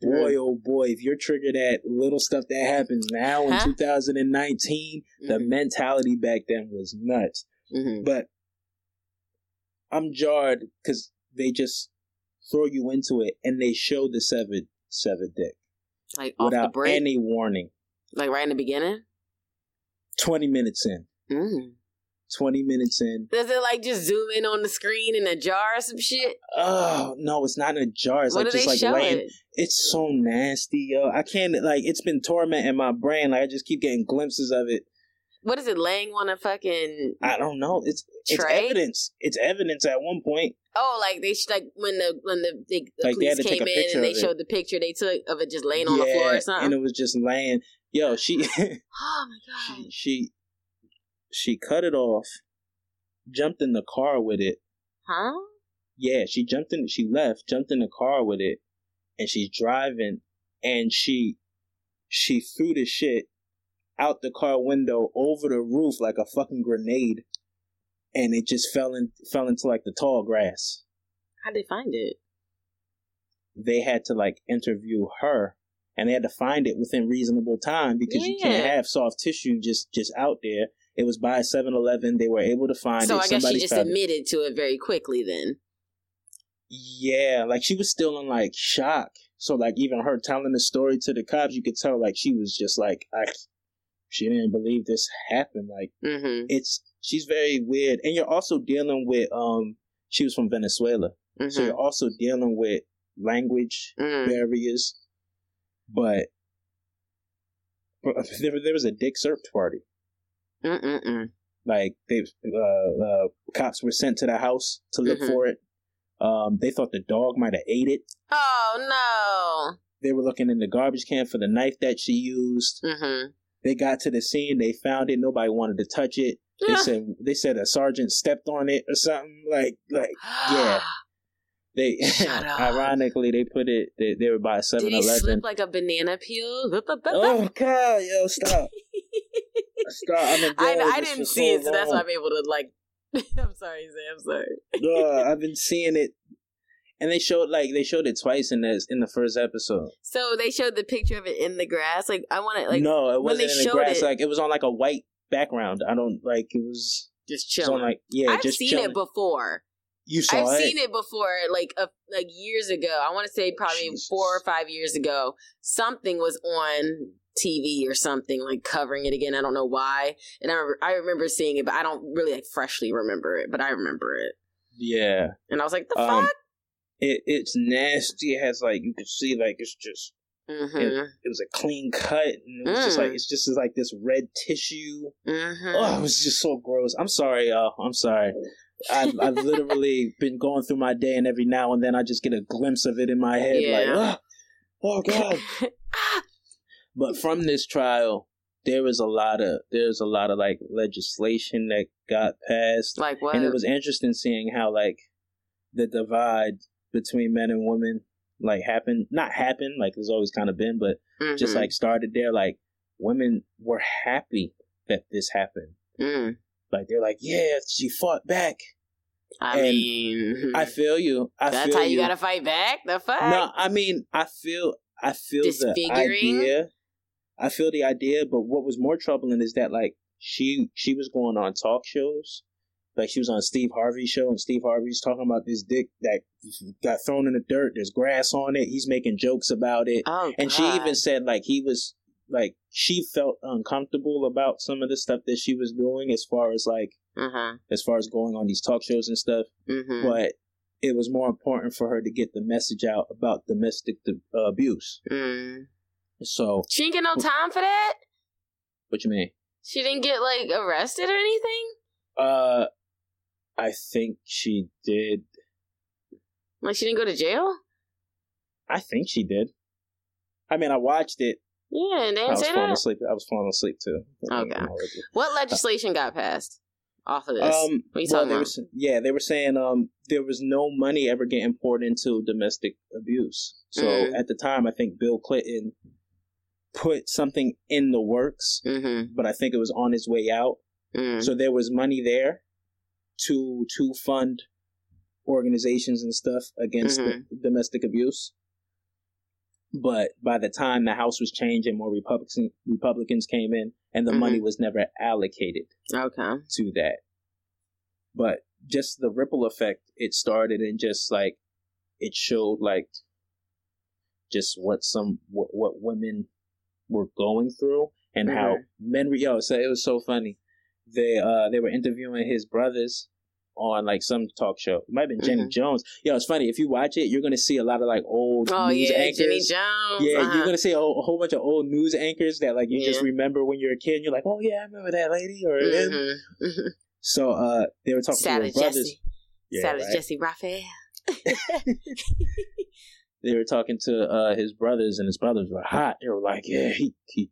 boy oh boy, if you're triggered at little stuff that happens now in 2019, the Mhm. mentality back then was nuts. Mhm. But I'm jarred because they just throw you into it and they show the severed severed dick Like off the without break. any warning. like right in the beginning. Twenty minutes in. Mm. Twenty minutes in. Does it like just zoom in on the screen in a jar or some shit? Oh no, it's not in a jar. It's what like just like laying. It's so nasty, yo. I can't like. It's been tormenting my brain. Like I just keep getting glimpses of it. What is it laying on a fucking? I don't know. It's it's evidence. It's evidence at one point. Oh, like they sh- like when the when the, they, the Like, police came in and they it. showed the picture they took of it just laying on the floor or and it was just laying. Yo, she oh my god! she she she cut it off, jumped in the car with it. Huh? Yeah, she jumped in. She left, jumped in the car with it, and she's driving, and she she threw the shit out the car window over the roof like a fucking grenade, and it just fell in fell into like the tall grass. How'd they find it? They had to like interview her. And they had to find it within reasonable time because you can't have soft tissue just just out there. It was by 7-Eleven. They were able to find so it. I guess she just found it. admitted to it very quickly then. Yeah, like she was still in like shock. So like even her telling the story to the cops, you could tell like she was just like I, she didn't believe this happened. Like Mm-hmm. it's she's very weird, and you're also dealing with um she was from Venezuela, so Mm-hmm. you're also dealing with language mm barriers, but. but There, there was a Dick Serped party. Mm-mm-mm. Like they, uh, uh, cops were sent to the house to look Mhm. for it. Um, they thought the dog might have ate it. Oh no! They were looking in the garbage can for the knife that she used. Mm-hmm. They got to the scene. They found it. Nobody wanted to touch it. They said they said a sergeant stepped on it or something. Like like yeah. They ironically they put it. They, they were by Seven Did he slip like a banana peel? Oh God, yo, stop, stop! I've I, I didn't see so it, so that's why. I'm able to like. I'm sorry, Zay. I'm sorry. Ugh, I've been seeing it, and they showed like they showed it twice in this in the first episode. So they showed the picture of it in the grass. Like I want to like no, it when they wasn't in the grass. it- Like it was on like a white background. I don't like it was. just was on chilling. like yeah, I've just seen chilling. it before. You saw I've it. seen it before, like a, like years ago. I want to say probably Jesus. four or five years ago. Something was on TV or something like covering it again. I don't know why, and I remember, I remember seeing it, but I don't really like freshly remember it. But I remember it, Yeah, and I was like, "The Um, fuck." it it's nasty. It has like you can see like it's just Mm-hmm. it was a clean cut, and it was just like Mm. it's just like this red tissue. Mm-hmm. Oh, it was just so gross. I'm sorry, y'all. I'm sorry. I've, I've literally been going through my day, and every now and then I just get a glimpse of it in my head, like, Yeah. oh, oh god. But from this trial, there was a lot of there's a lot of like legislation that got passed, like what? and it was interesting seeing how like the divide between men and women like happened, not happened like there's always kind of been, but just Mhm. like started there. Like women were happy that this happened. Mm. Like they're like, yeah, she fought back. I and mean, I hmm. feel you. I that's feel how you, gotta fight back. The fuck? No, I mean, I feel, I feel the idea. I feel the idea, but what was more troubling is that like she she was going on talk shows, like she was on Steve Harvey's show, and Steve Harvey's talking about this dick that got thrown in the dirt. There's grass on it. He's making jokes about it, Oh, and she even said like he was like she felt uncomfortable about some of the stuff that she was doing as far as like Uh-huh. as far as going on these talk shows and stuff Mm-hmm. but it was more important for her to get the message out about domestic uh, abuse. Mm. So, She didn't get no time for that. what you mean? She didn't get like arrested or anything. Uh, I think she did. Like she didn't go to jail. I think she did. I mean, I watched it. Yeah, and they I didn't was say falling that. asleep. I was falling asleep too. Okay. What legislation got passed off of this? Um, what are you well, talking they about? yeah, they were saying um there was no money ever getting poured into domestic abuse. So Mm. at the time, I think Bill Clinton put something in the works, Mm-hmm. but I think it was on its way out. Mm. So there was money there to to fund organizations and stuff against Mm-hmm. the domestic abuse. But by the time the House was changed and more Republicans Republicans came in, and the Mhm. money was never allocated Okay. to that. But just the ripple effect it started, and just like it showed, like just what some what, what women were going through, and how men were. Yo, so it was so funny. They uh they were interviewing his brothers on like some talk show. It might have been Jenny Mhm. Jones. Yo, it's funny if you watch it, you're gonna see a lot of like old Oh news yeah, anchors. Jenny Jones. Yeah, uh-huh. you're gonna see a whole, a whole bunch of old news anchors that like you just remember when you're a kid. And you're like, oh yeah, I remember that lady or him. Mhm. Mhm. So uh, they were talking to Savage his brothers. Jessy. Yeah, Savage right. Jessy Raphael. They were talking to uh, his brothers, and his brothers were hot. They were like, "Yeah, he, he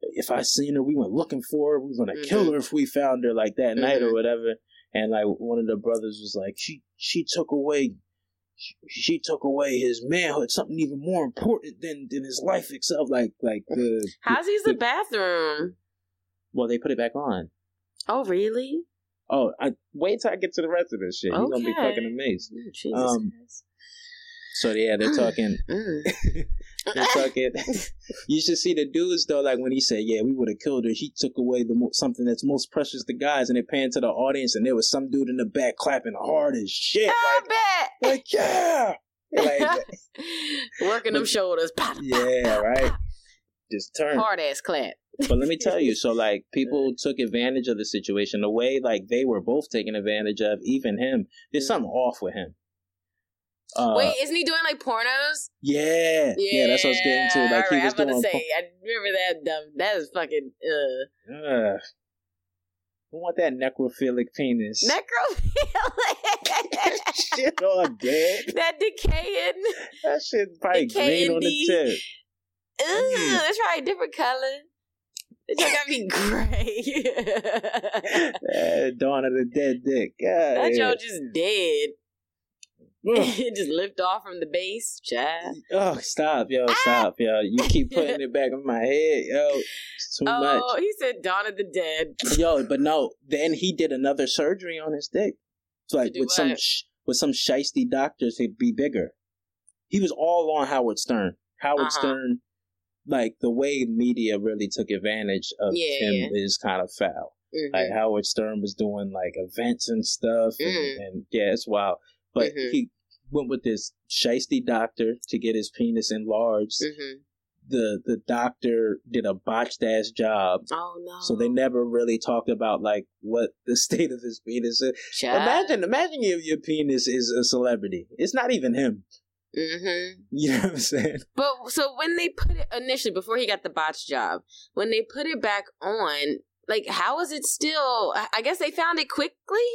if I seen her, we went looking for her. We were gonna kill Mhm. her if we found her like that night or Mhm. whatever." And like one of the brothers was like, "She she took away." She, she took away his manhood, something even more important than, than his life itself. Like, like the How's he use the the- bathroom? well, they put it back on. Oh really? Oh, I wait till I get to the rest of this shit. You're gonna be fucking amazed. Um. So yeah, they're talking. Mm. Fucking, you should see the dudes though. Like when he said, "Yeah, we would have killed her," he took away the mo- something that's most precious to guys, and it panned to the audience, and there was some dude in the back clapping hard as shit, I like, bet. like yeah, like Working them shoulders. Yeah, right. Just turn. Hard ass clap. But let me tell you, so like people took advantage of the situation the way like they were both taken advantage of, even him. There's something off with him. Uh, Wait, isn't he doing like pornos? yeah, yeah, that's what I was getting to. Like all he was I was about doing. to say, I remember that dumb. That is fucking uh, Ugh. Who want that necrophilic penis? necrophilic. shit all dead. that decaying. That shit probably green on the tip. Ooh, Mm. that's probably a different color. It's gotta be gray. Eh, Dawn of the Dead Dick. God, that yeah. Joe just dead. It just lift off from the base, child. Oh, stop, yo, Ah! stop, yo. You keep putting it back in my head, yo. It's too much. Oh, he said Dawn of the Dead. Yo, but no. Then he did another surgery on his dick. It's like with some what? sh- with some shisty doctors, he'd be bigger. He was all on Howard Stern. Howard Uh-huh. Stern, like the way media really took advantage of Yeah, him yeah. is kind of foul. Mhm. Like Howard Stern was doing like events and stuff, and, Mm. and yeah, it's wild. But Mhm. he went with this shisty doctor to get his penis enlarged. Mhm. The the doctor did a botched ass job. Oh no. So they never really talked about like what the state of his penis is. Child. Imagine, imagine your your penis is a celebrity. It's not even him. Mhm. You know what I'm saying? But so when they put it initially before he got the botched job, when they put it back on, like how is it still? I guess they found it quickly.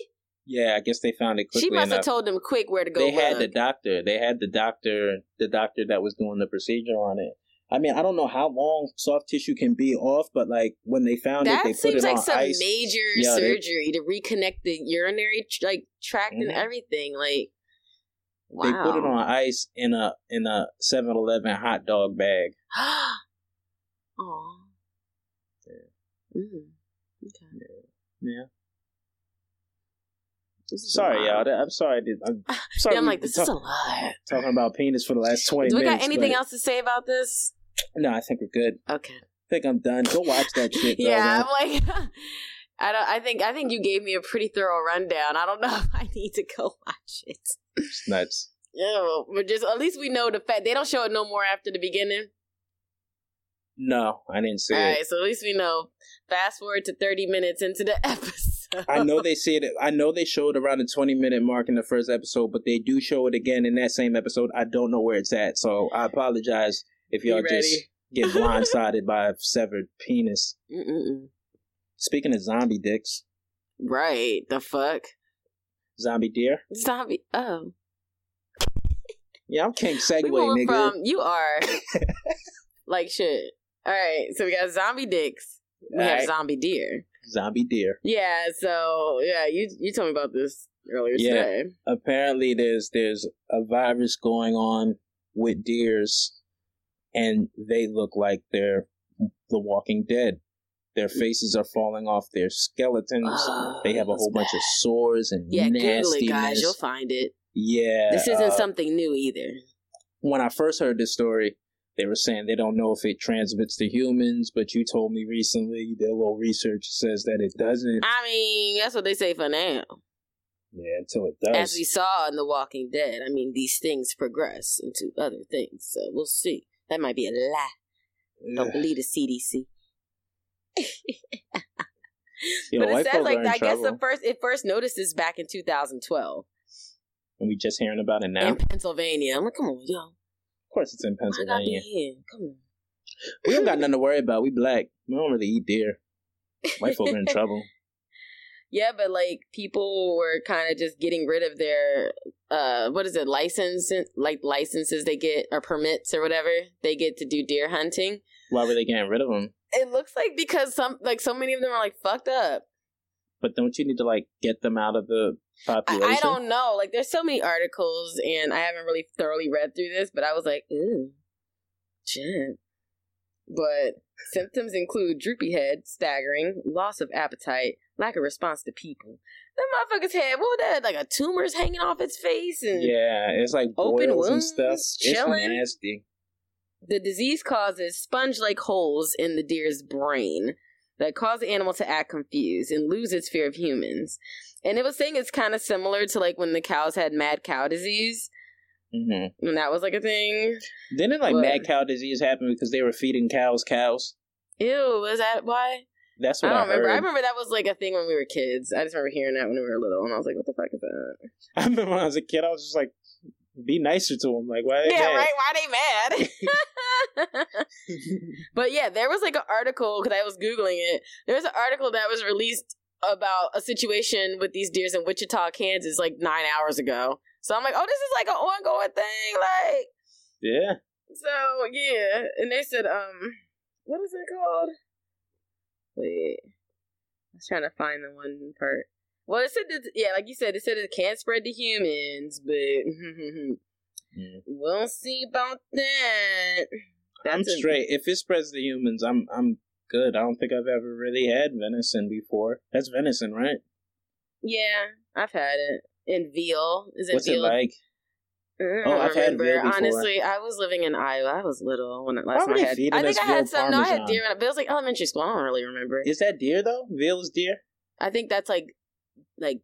Yeah, I guess they found it quickly she must enough. have told them quick where to go. they had the doctor. They had the doctor. The doctor that was doing the procedure on it. I mean, I don't know how long soft tissue can be off, but like when they found that it, they put it like on some ice. major Yeah, they- surgery to reconnect the urinary tr- like tract and Mhm. everything. Like, wow. They put it on ice in a in a 7-Eleven hot dog bag. Aw. Mm. Okay. Yeah. Is Sorry, y'all. I'm sorry. I did- I'm sorry. Yeah, I'm like, this talk- is a lot. talking about penis for the last twenty Do we minutes. got anything but- else to say about this? No, I think we're good. Okay. I think I'm done. Go watch that shit. Yeah. I'm like, I don't. I think I think you gave me a pretty thorough rundown. I don't know if I need to go watch it. It's nuts. Yeah, well, but just at least we know the fact they don't show it no more after the beginning. No, I didn't see All it. right, so at least we know. Fast forward to thirty minutes into the episode. I know they see it. I know they showed around the 20 minute mark in the first episode, but they do show it again in that same episode. I don't know where it's at, so I apologize if y'all just get blindsided by a severed penis. Mm-mm-mm. Speaking of zombie dicks, Right, the fuck zombie deer. zombie. Oh, Yeah, I'm King segue, nigga. from you are like shit. All right, so we got zombie dicks. We have Alright. zombie deer. Zombie deer. Yeah, so yeah, you you told me about this earlier Yeah. today. apparently there's there's a virus going on with deers and they look like they're the walking dead their faces are falling off their skeletons Oh, they have a whole bunch of sores and Yeah, it, guys. You'll find it. yeah This isn't uh, something new either. when i first heard this story they were saying they don't know if it transmits to humans but you told me recently their little research says that it doesn't I mean, that's what they say for now. yeah until it does As we saw in The Walking Dead, I mean, these things progress into other things, so we'll see. That might be a lie. Don't believe the CDC. Yo, but it says like I guess the first it first noticed this back in 2012 and we just hearing about it now in Pennsylvania. I'm like, come on, yo, course it's in I gotta be pennsylvania. Come on. We don't got nothing to worry about. We black. We don't really eat deer. White folk are in trouble. Yeah, but like people were kind of just getting rid of their uh what is it license like licenses they get or permits or whatever they get to do deer hunting. Why were they getting rid of them? It looks like because some like so many of them are like fucked up. But don't you need to like get them out of the population? I don't know. Like there's so many articles and I haven't really thoroughly read through this, but I was like, ooh, shit. But symptoms include droopy head, staggering, loss of appetite, lack of response to people. That motherfucker's head, what was that? Like a tumor's hanging off its face and Yeah, it's like Open boils and wounds, stuff. chilling. It's nasty. the disease causes sponge-like holes in the deer's brain that cause the animal to act confused and lose its fear of humans. And it was saying it's kind of similar to like when the cows had mad cow disease, hmm and that was like a thing. Didn't like What? mad cow disease happen because they were feeding cows cows? Ew, was that why? That's what I, don't remember. heard. I remember that was like a thing when we were kids. I just remember hearing that when we were little, and I was like, "What the fuck is that?" I remember when I was a kid, I was just like, be nicer to them. Like, why? Are they Yeah, mad? right. Why they mad? but yeah, there was like an article because I was googling it. There was an article that was released about a situation with these deers in Wichita, Kansas, like nine hours ago. So I'm like, oh, this is like an ongoing thing. Like, Yeah. so yeah, and they said, um, what is it called? Wait, I was trying to find the one part. Well, it said that, yeah, like you said, it said it can't spread to humans, but Mm. we'll see about that. I'm That's a- straight. If it spreads to humans, I'm I'm good. I don't think I've ever really had venison before. That's venison, right? Yeah, I've had it. And veal is it What's veal? it like? I don't Oh, I've had veal before. Honestly, I was living in Iowa. I was little when last Why time I had. I think I had some. No, I had deer. But it was like elementary school. I don't really remember. Is that deer though? Veal is deer. I think that's like, like,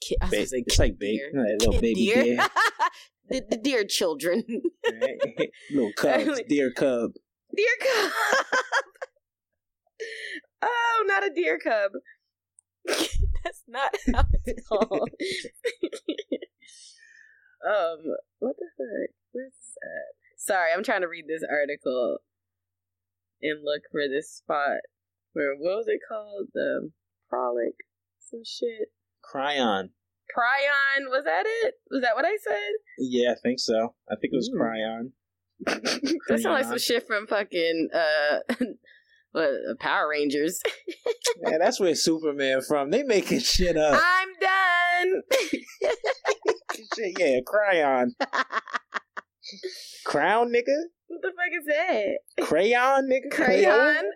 ki- I was Ba- say it's like kid baby, deer. like little Kid baby deer. deer, the, the deer children. right? little cubs, deer cub. deer cub. oh, not a deer cub. That's not how it's called. um, what the heck? Where's this at? Sorry, I'm trying to read this article and look for this spot. Where what was it called? The prolic, some shit. Cryon. Prion, was that it? Was that what I said? Yeah, I think so. I think it was Ooh. Cryon. that sounds like some shit from fucking uh, what Power Rangers. Yeah, that's where Superman from. They making shit up. I'm done. shit, yeah, Cryon. Crown, nigga. what the fuck is that? Crayon, nigga. Crayon.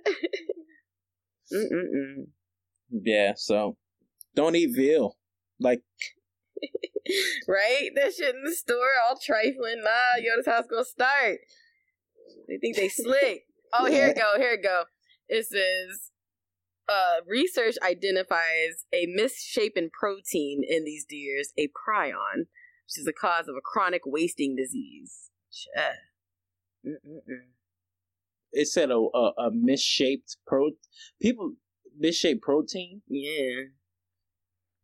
Mm-mm-mm. Yeah, so don't eat veal. Like, Right? That shit in the store, all trifling. Nah, yo, this house gonna start. They think they slick. Oh, here it go. Here it go. It says, uh, research identifies a misshapen protein in these deers, a prion, which is the cause of a chronic wasting disease. It said a a, a misshaped pro. People misshaped protein. Yeah.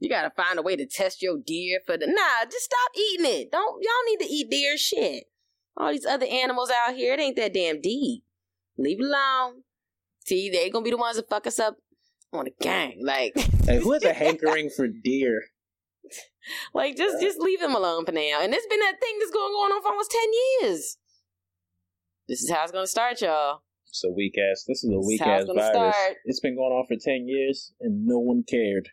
You gotta find a way to test your deer for the nah, just stop eating it. Don't y'all need to eat deer shit. All these other animals out here, it ain't that damn deep. Leave it alone. See, they gonna be the ones that fuck us up on the gang. Like who has a hankering for deer? like just just leave them alone for now. And it's been that thing that's going on for almost ten years. This is how it's gonna start, y'all. It's a weak ass. This is a weak ass virus. start. It's been going on for ten years and no one cared.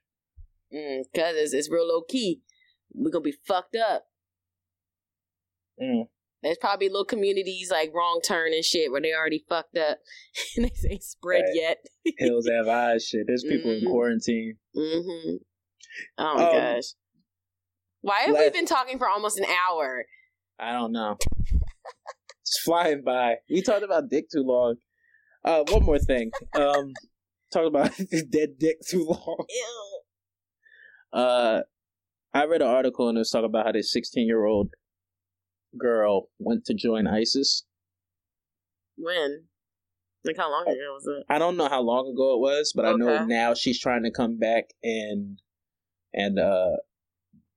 Mm, Cause it's, it's real low key. We're gonna be fucked up. Mm. There's probably little communities like wrong turn and shit where they already fucked up and they ain't spread Right. yet. Hills have eyes. Shit. There's people in Mhm. quarantine. Mm-hmm. Oh my Um, gosh. Why have we been talking for almost an hour? I don't know. it's flying by. We talked about dick too long. Uh, one more thing. Um, talk about dead dick too long. Ew. Uh, I read an article and it was talking about how this 16 year old girl went to join ISIS. When? Like how long ago was it? I don't know how long ago it was, but I know now she's trying to come back and and uh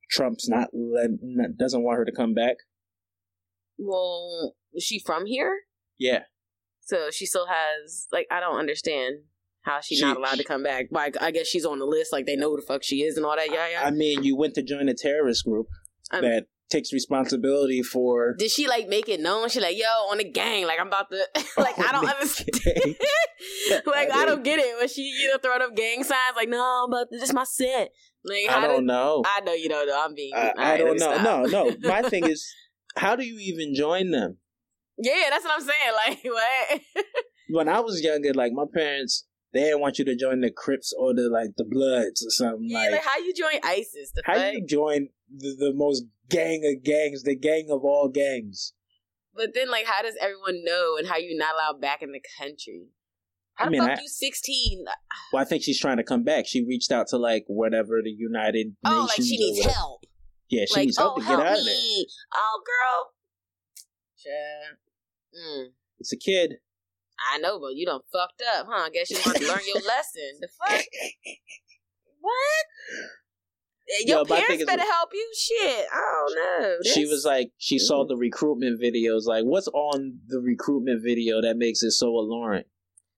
Trump's not, let, not doesn't want her to come back. Well, is she from here? Yeah, So she still has like I don't understand how she's She- not allowed to come back. Like I guess she's on the list, like they know who the fuck she is and all that. Yeah, yeah. I mean, you went to join a terrorist group I'm- that takes responsibility for. Did she like make it known? She like, yo, on the gang, like I'm about to like I don't understand. like I don't get it. When she you know throwing up gang signs, like, no, I'm about to, this is my set. Like I don't did, know. I know you don't know. I'm being I, all I don't know. No, no. My thing is, how do you even join them? Yeah, that's what I'm saying. Like what? When I was younger, like my parents, they didn't want you to join the Crips or the like the Bloods or something. yeah, like, like, how you join ISIS? The how fuck? you join the, the most gang of gangs, the gang of all gangs? but then like, how does everyone know and how you not allowed back in the country? How I the mean, fuck I- you sixteen? Well, I think she's trying to come back. She reached out to like whatever the United Oh, Nations. like she needs whatever. help. Yeah, she like, needs help oh, to help get out of there. Oh, girl. Yeah. Mm. It's a kid. I know, but you done fucked up, huh? I guess you want to learn your lesson. The fuck? What? Eh, Your Yo, parents is- better help you. Shit, I don't know. She was like, she saw the recruitment videos. Like, what's on the recruitment video that makes it so alluring?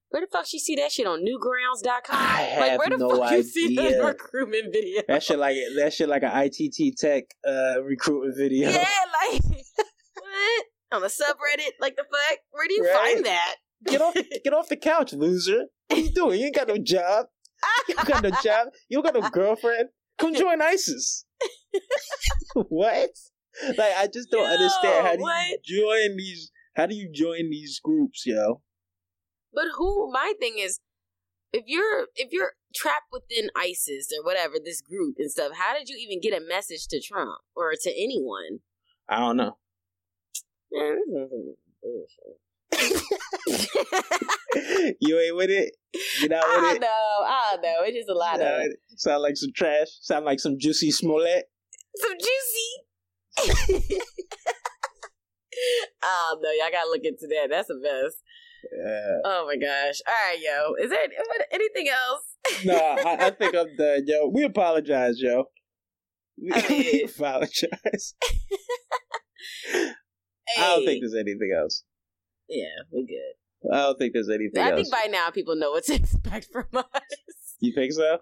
where the fuck she see that shit on Newgrounds.com? I like, where the no fuck you see that recruitment video? That shit like that shit like an ITT Tech uh, recruitment video. Yeah, like what on the subreddit? Like the fuck? Where do you Right? find that? Get off, get off the couch, loser. What are you doing? You ain't got no job. You got no job. You got no girlfriend. Come join ISIS. what? Like I just don't Yo, understand how do what? you join these? How do you join these groups, yo? But who? My thing is, if you're if you're trapped within ISIS or whatever this group and stuff, how did you even get a message to Trump or to anyone? I don't know. Man, this is some bullshit. you ain't with it. You not I with it. know, I don't know. It's just a lot of it? Sound like some trash. Sound like some Jussie Smollett. some juicy. oh no, y'all gotta look into that. That's the best. Yeah. Oh my gosh! All right, yo. Is there anything else? no, I, I think I'm done, yo. We apologize, yo. We, I mean- we apologize. I don't think there's anything else. Yeah, we good. I don't think there's anything I else. think by now people know what to expect from us. you think so?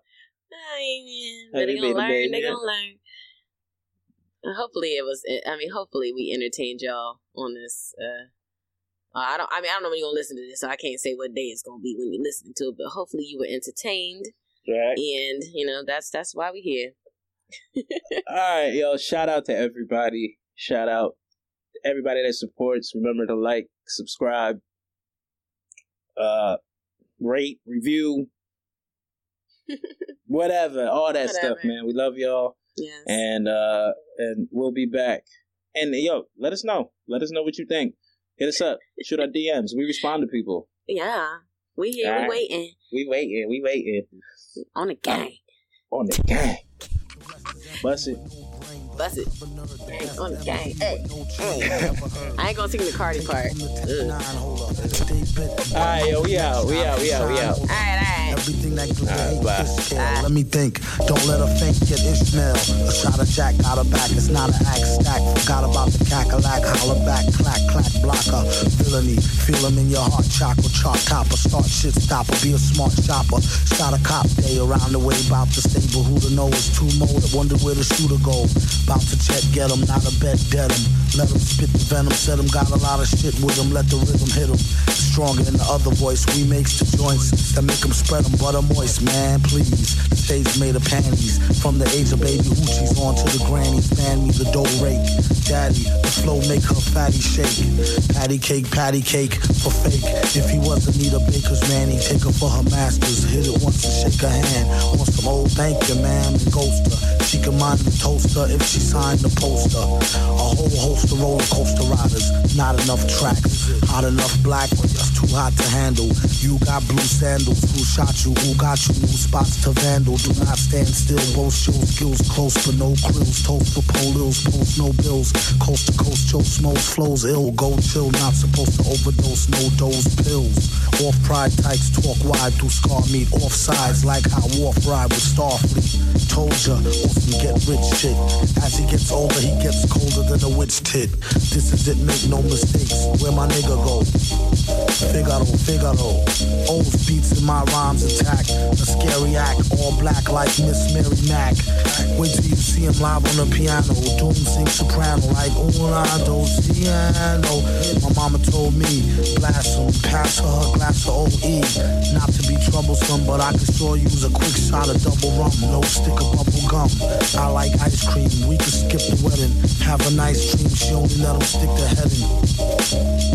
I mean, they you gonna learn. name They yet? gonna learn. Hopefully it was. I mean, hopefully we entertained y'all on this. Uh, uh, I don't. I mean, I don't know when you're gonna listen to this, so I can't say what day it's gonna be when you listen to it. But hopefully you were entertained, Right. and you know that's that's why we here. All right, yo. Shout out to everybody. Shout out to everybody that supports. Remember to like, subscribe, uh, rate, review, whatever, all that stuff, man. We love y'all. Yes. and uh and we'll be back. And yo, let us know. Let us know what you think. Hit us up. Shoot our DMs. We respond to people. yeah, we here. Alright. We waiting We waiting. We waiting on the gang. on the gang. Bust it. Bust it. Gang, on the gang. Hey, hey. I ain't gonna sing the Cardi part. Ugh. All right, yo. We out. We out. We out. We out. All right, all right. Everything that glitter Alright, ain't bye. Let me think. Don't let her faint, get Ishmael. A shot of Jack, got her back. It's not an axe stack. Forgot about the cackalack. Holler back, clack, clack, blocker. Villainy, feel 'em in your heart. Chocolate, chalk topper. Start shit stopper. Be a smart shopper. Start a cop day around the way. About to stable. Who to know is too mold. Wonder where the shooter go. About to check, get 'em. Not a bet, dead 'em. Let 'em spit the venom. Said 'em got a lot of shit with 'em. Let the rhythm hit 'em. Stronger than the other voice. We makes the joints that make 'em spread 'em butter moist, man. Please. The shades made of panties. From the age of baby hoochies on to the grannies. Man me the dough rake. Daddy, the flow make her fatty shake. Patty cake, patty cake for fake. If he wasn't need a baker's man, he'd take her for her masters. Hit it once and shake her hand. Want some old you, ma'am, and ghost her. She can mind the toaster if she signed the poster. A whole host of roller coaster riders. Not enough tracks. Hot enough black, or just too hot to handle. You got blue sandals. Who shot you? Who got you? New spots to vandal. Do not stand still. Boast your skills close, but no krills. Toast for polils. Post no bills. Coast to coast, Joe Smokes flows ill. Go chill. Not supposed to overdose. No dose pills. Off pride tights. Talk wide through scar meat. Off sides like how Warp ride with Starfleet. Told ya, on some get rich shit. As he gets older, he gets colder than a witch tit. This is it, make no mistakes. Where my nigga go? Figaro, Figaro. Old beats in my rhymes attack. A scary act, all black like Miss Mary Mack. Wait till you see him live on the piano. Doom sing soprano like una dos piano. My mama told me, blast him, pass her her glass of OE. Not to be troublesome, but I can sure use a quick shot of double rum. No stick of bubble gum. I like ice cream. We could skip the wedding, have a nice dream. She only let him stick the head in.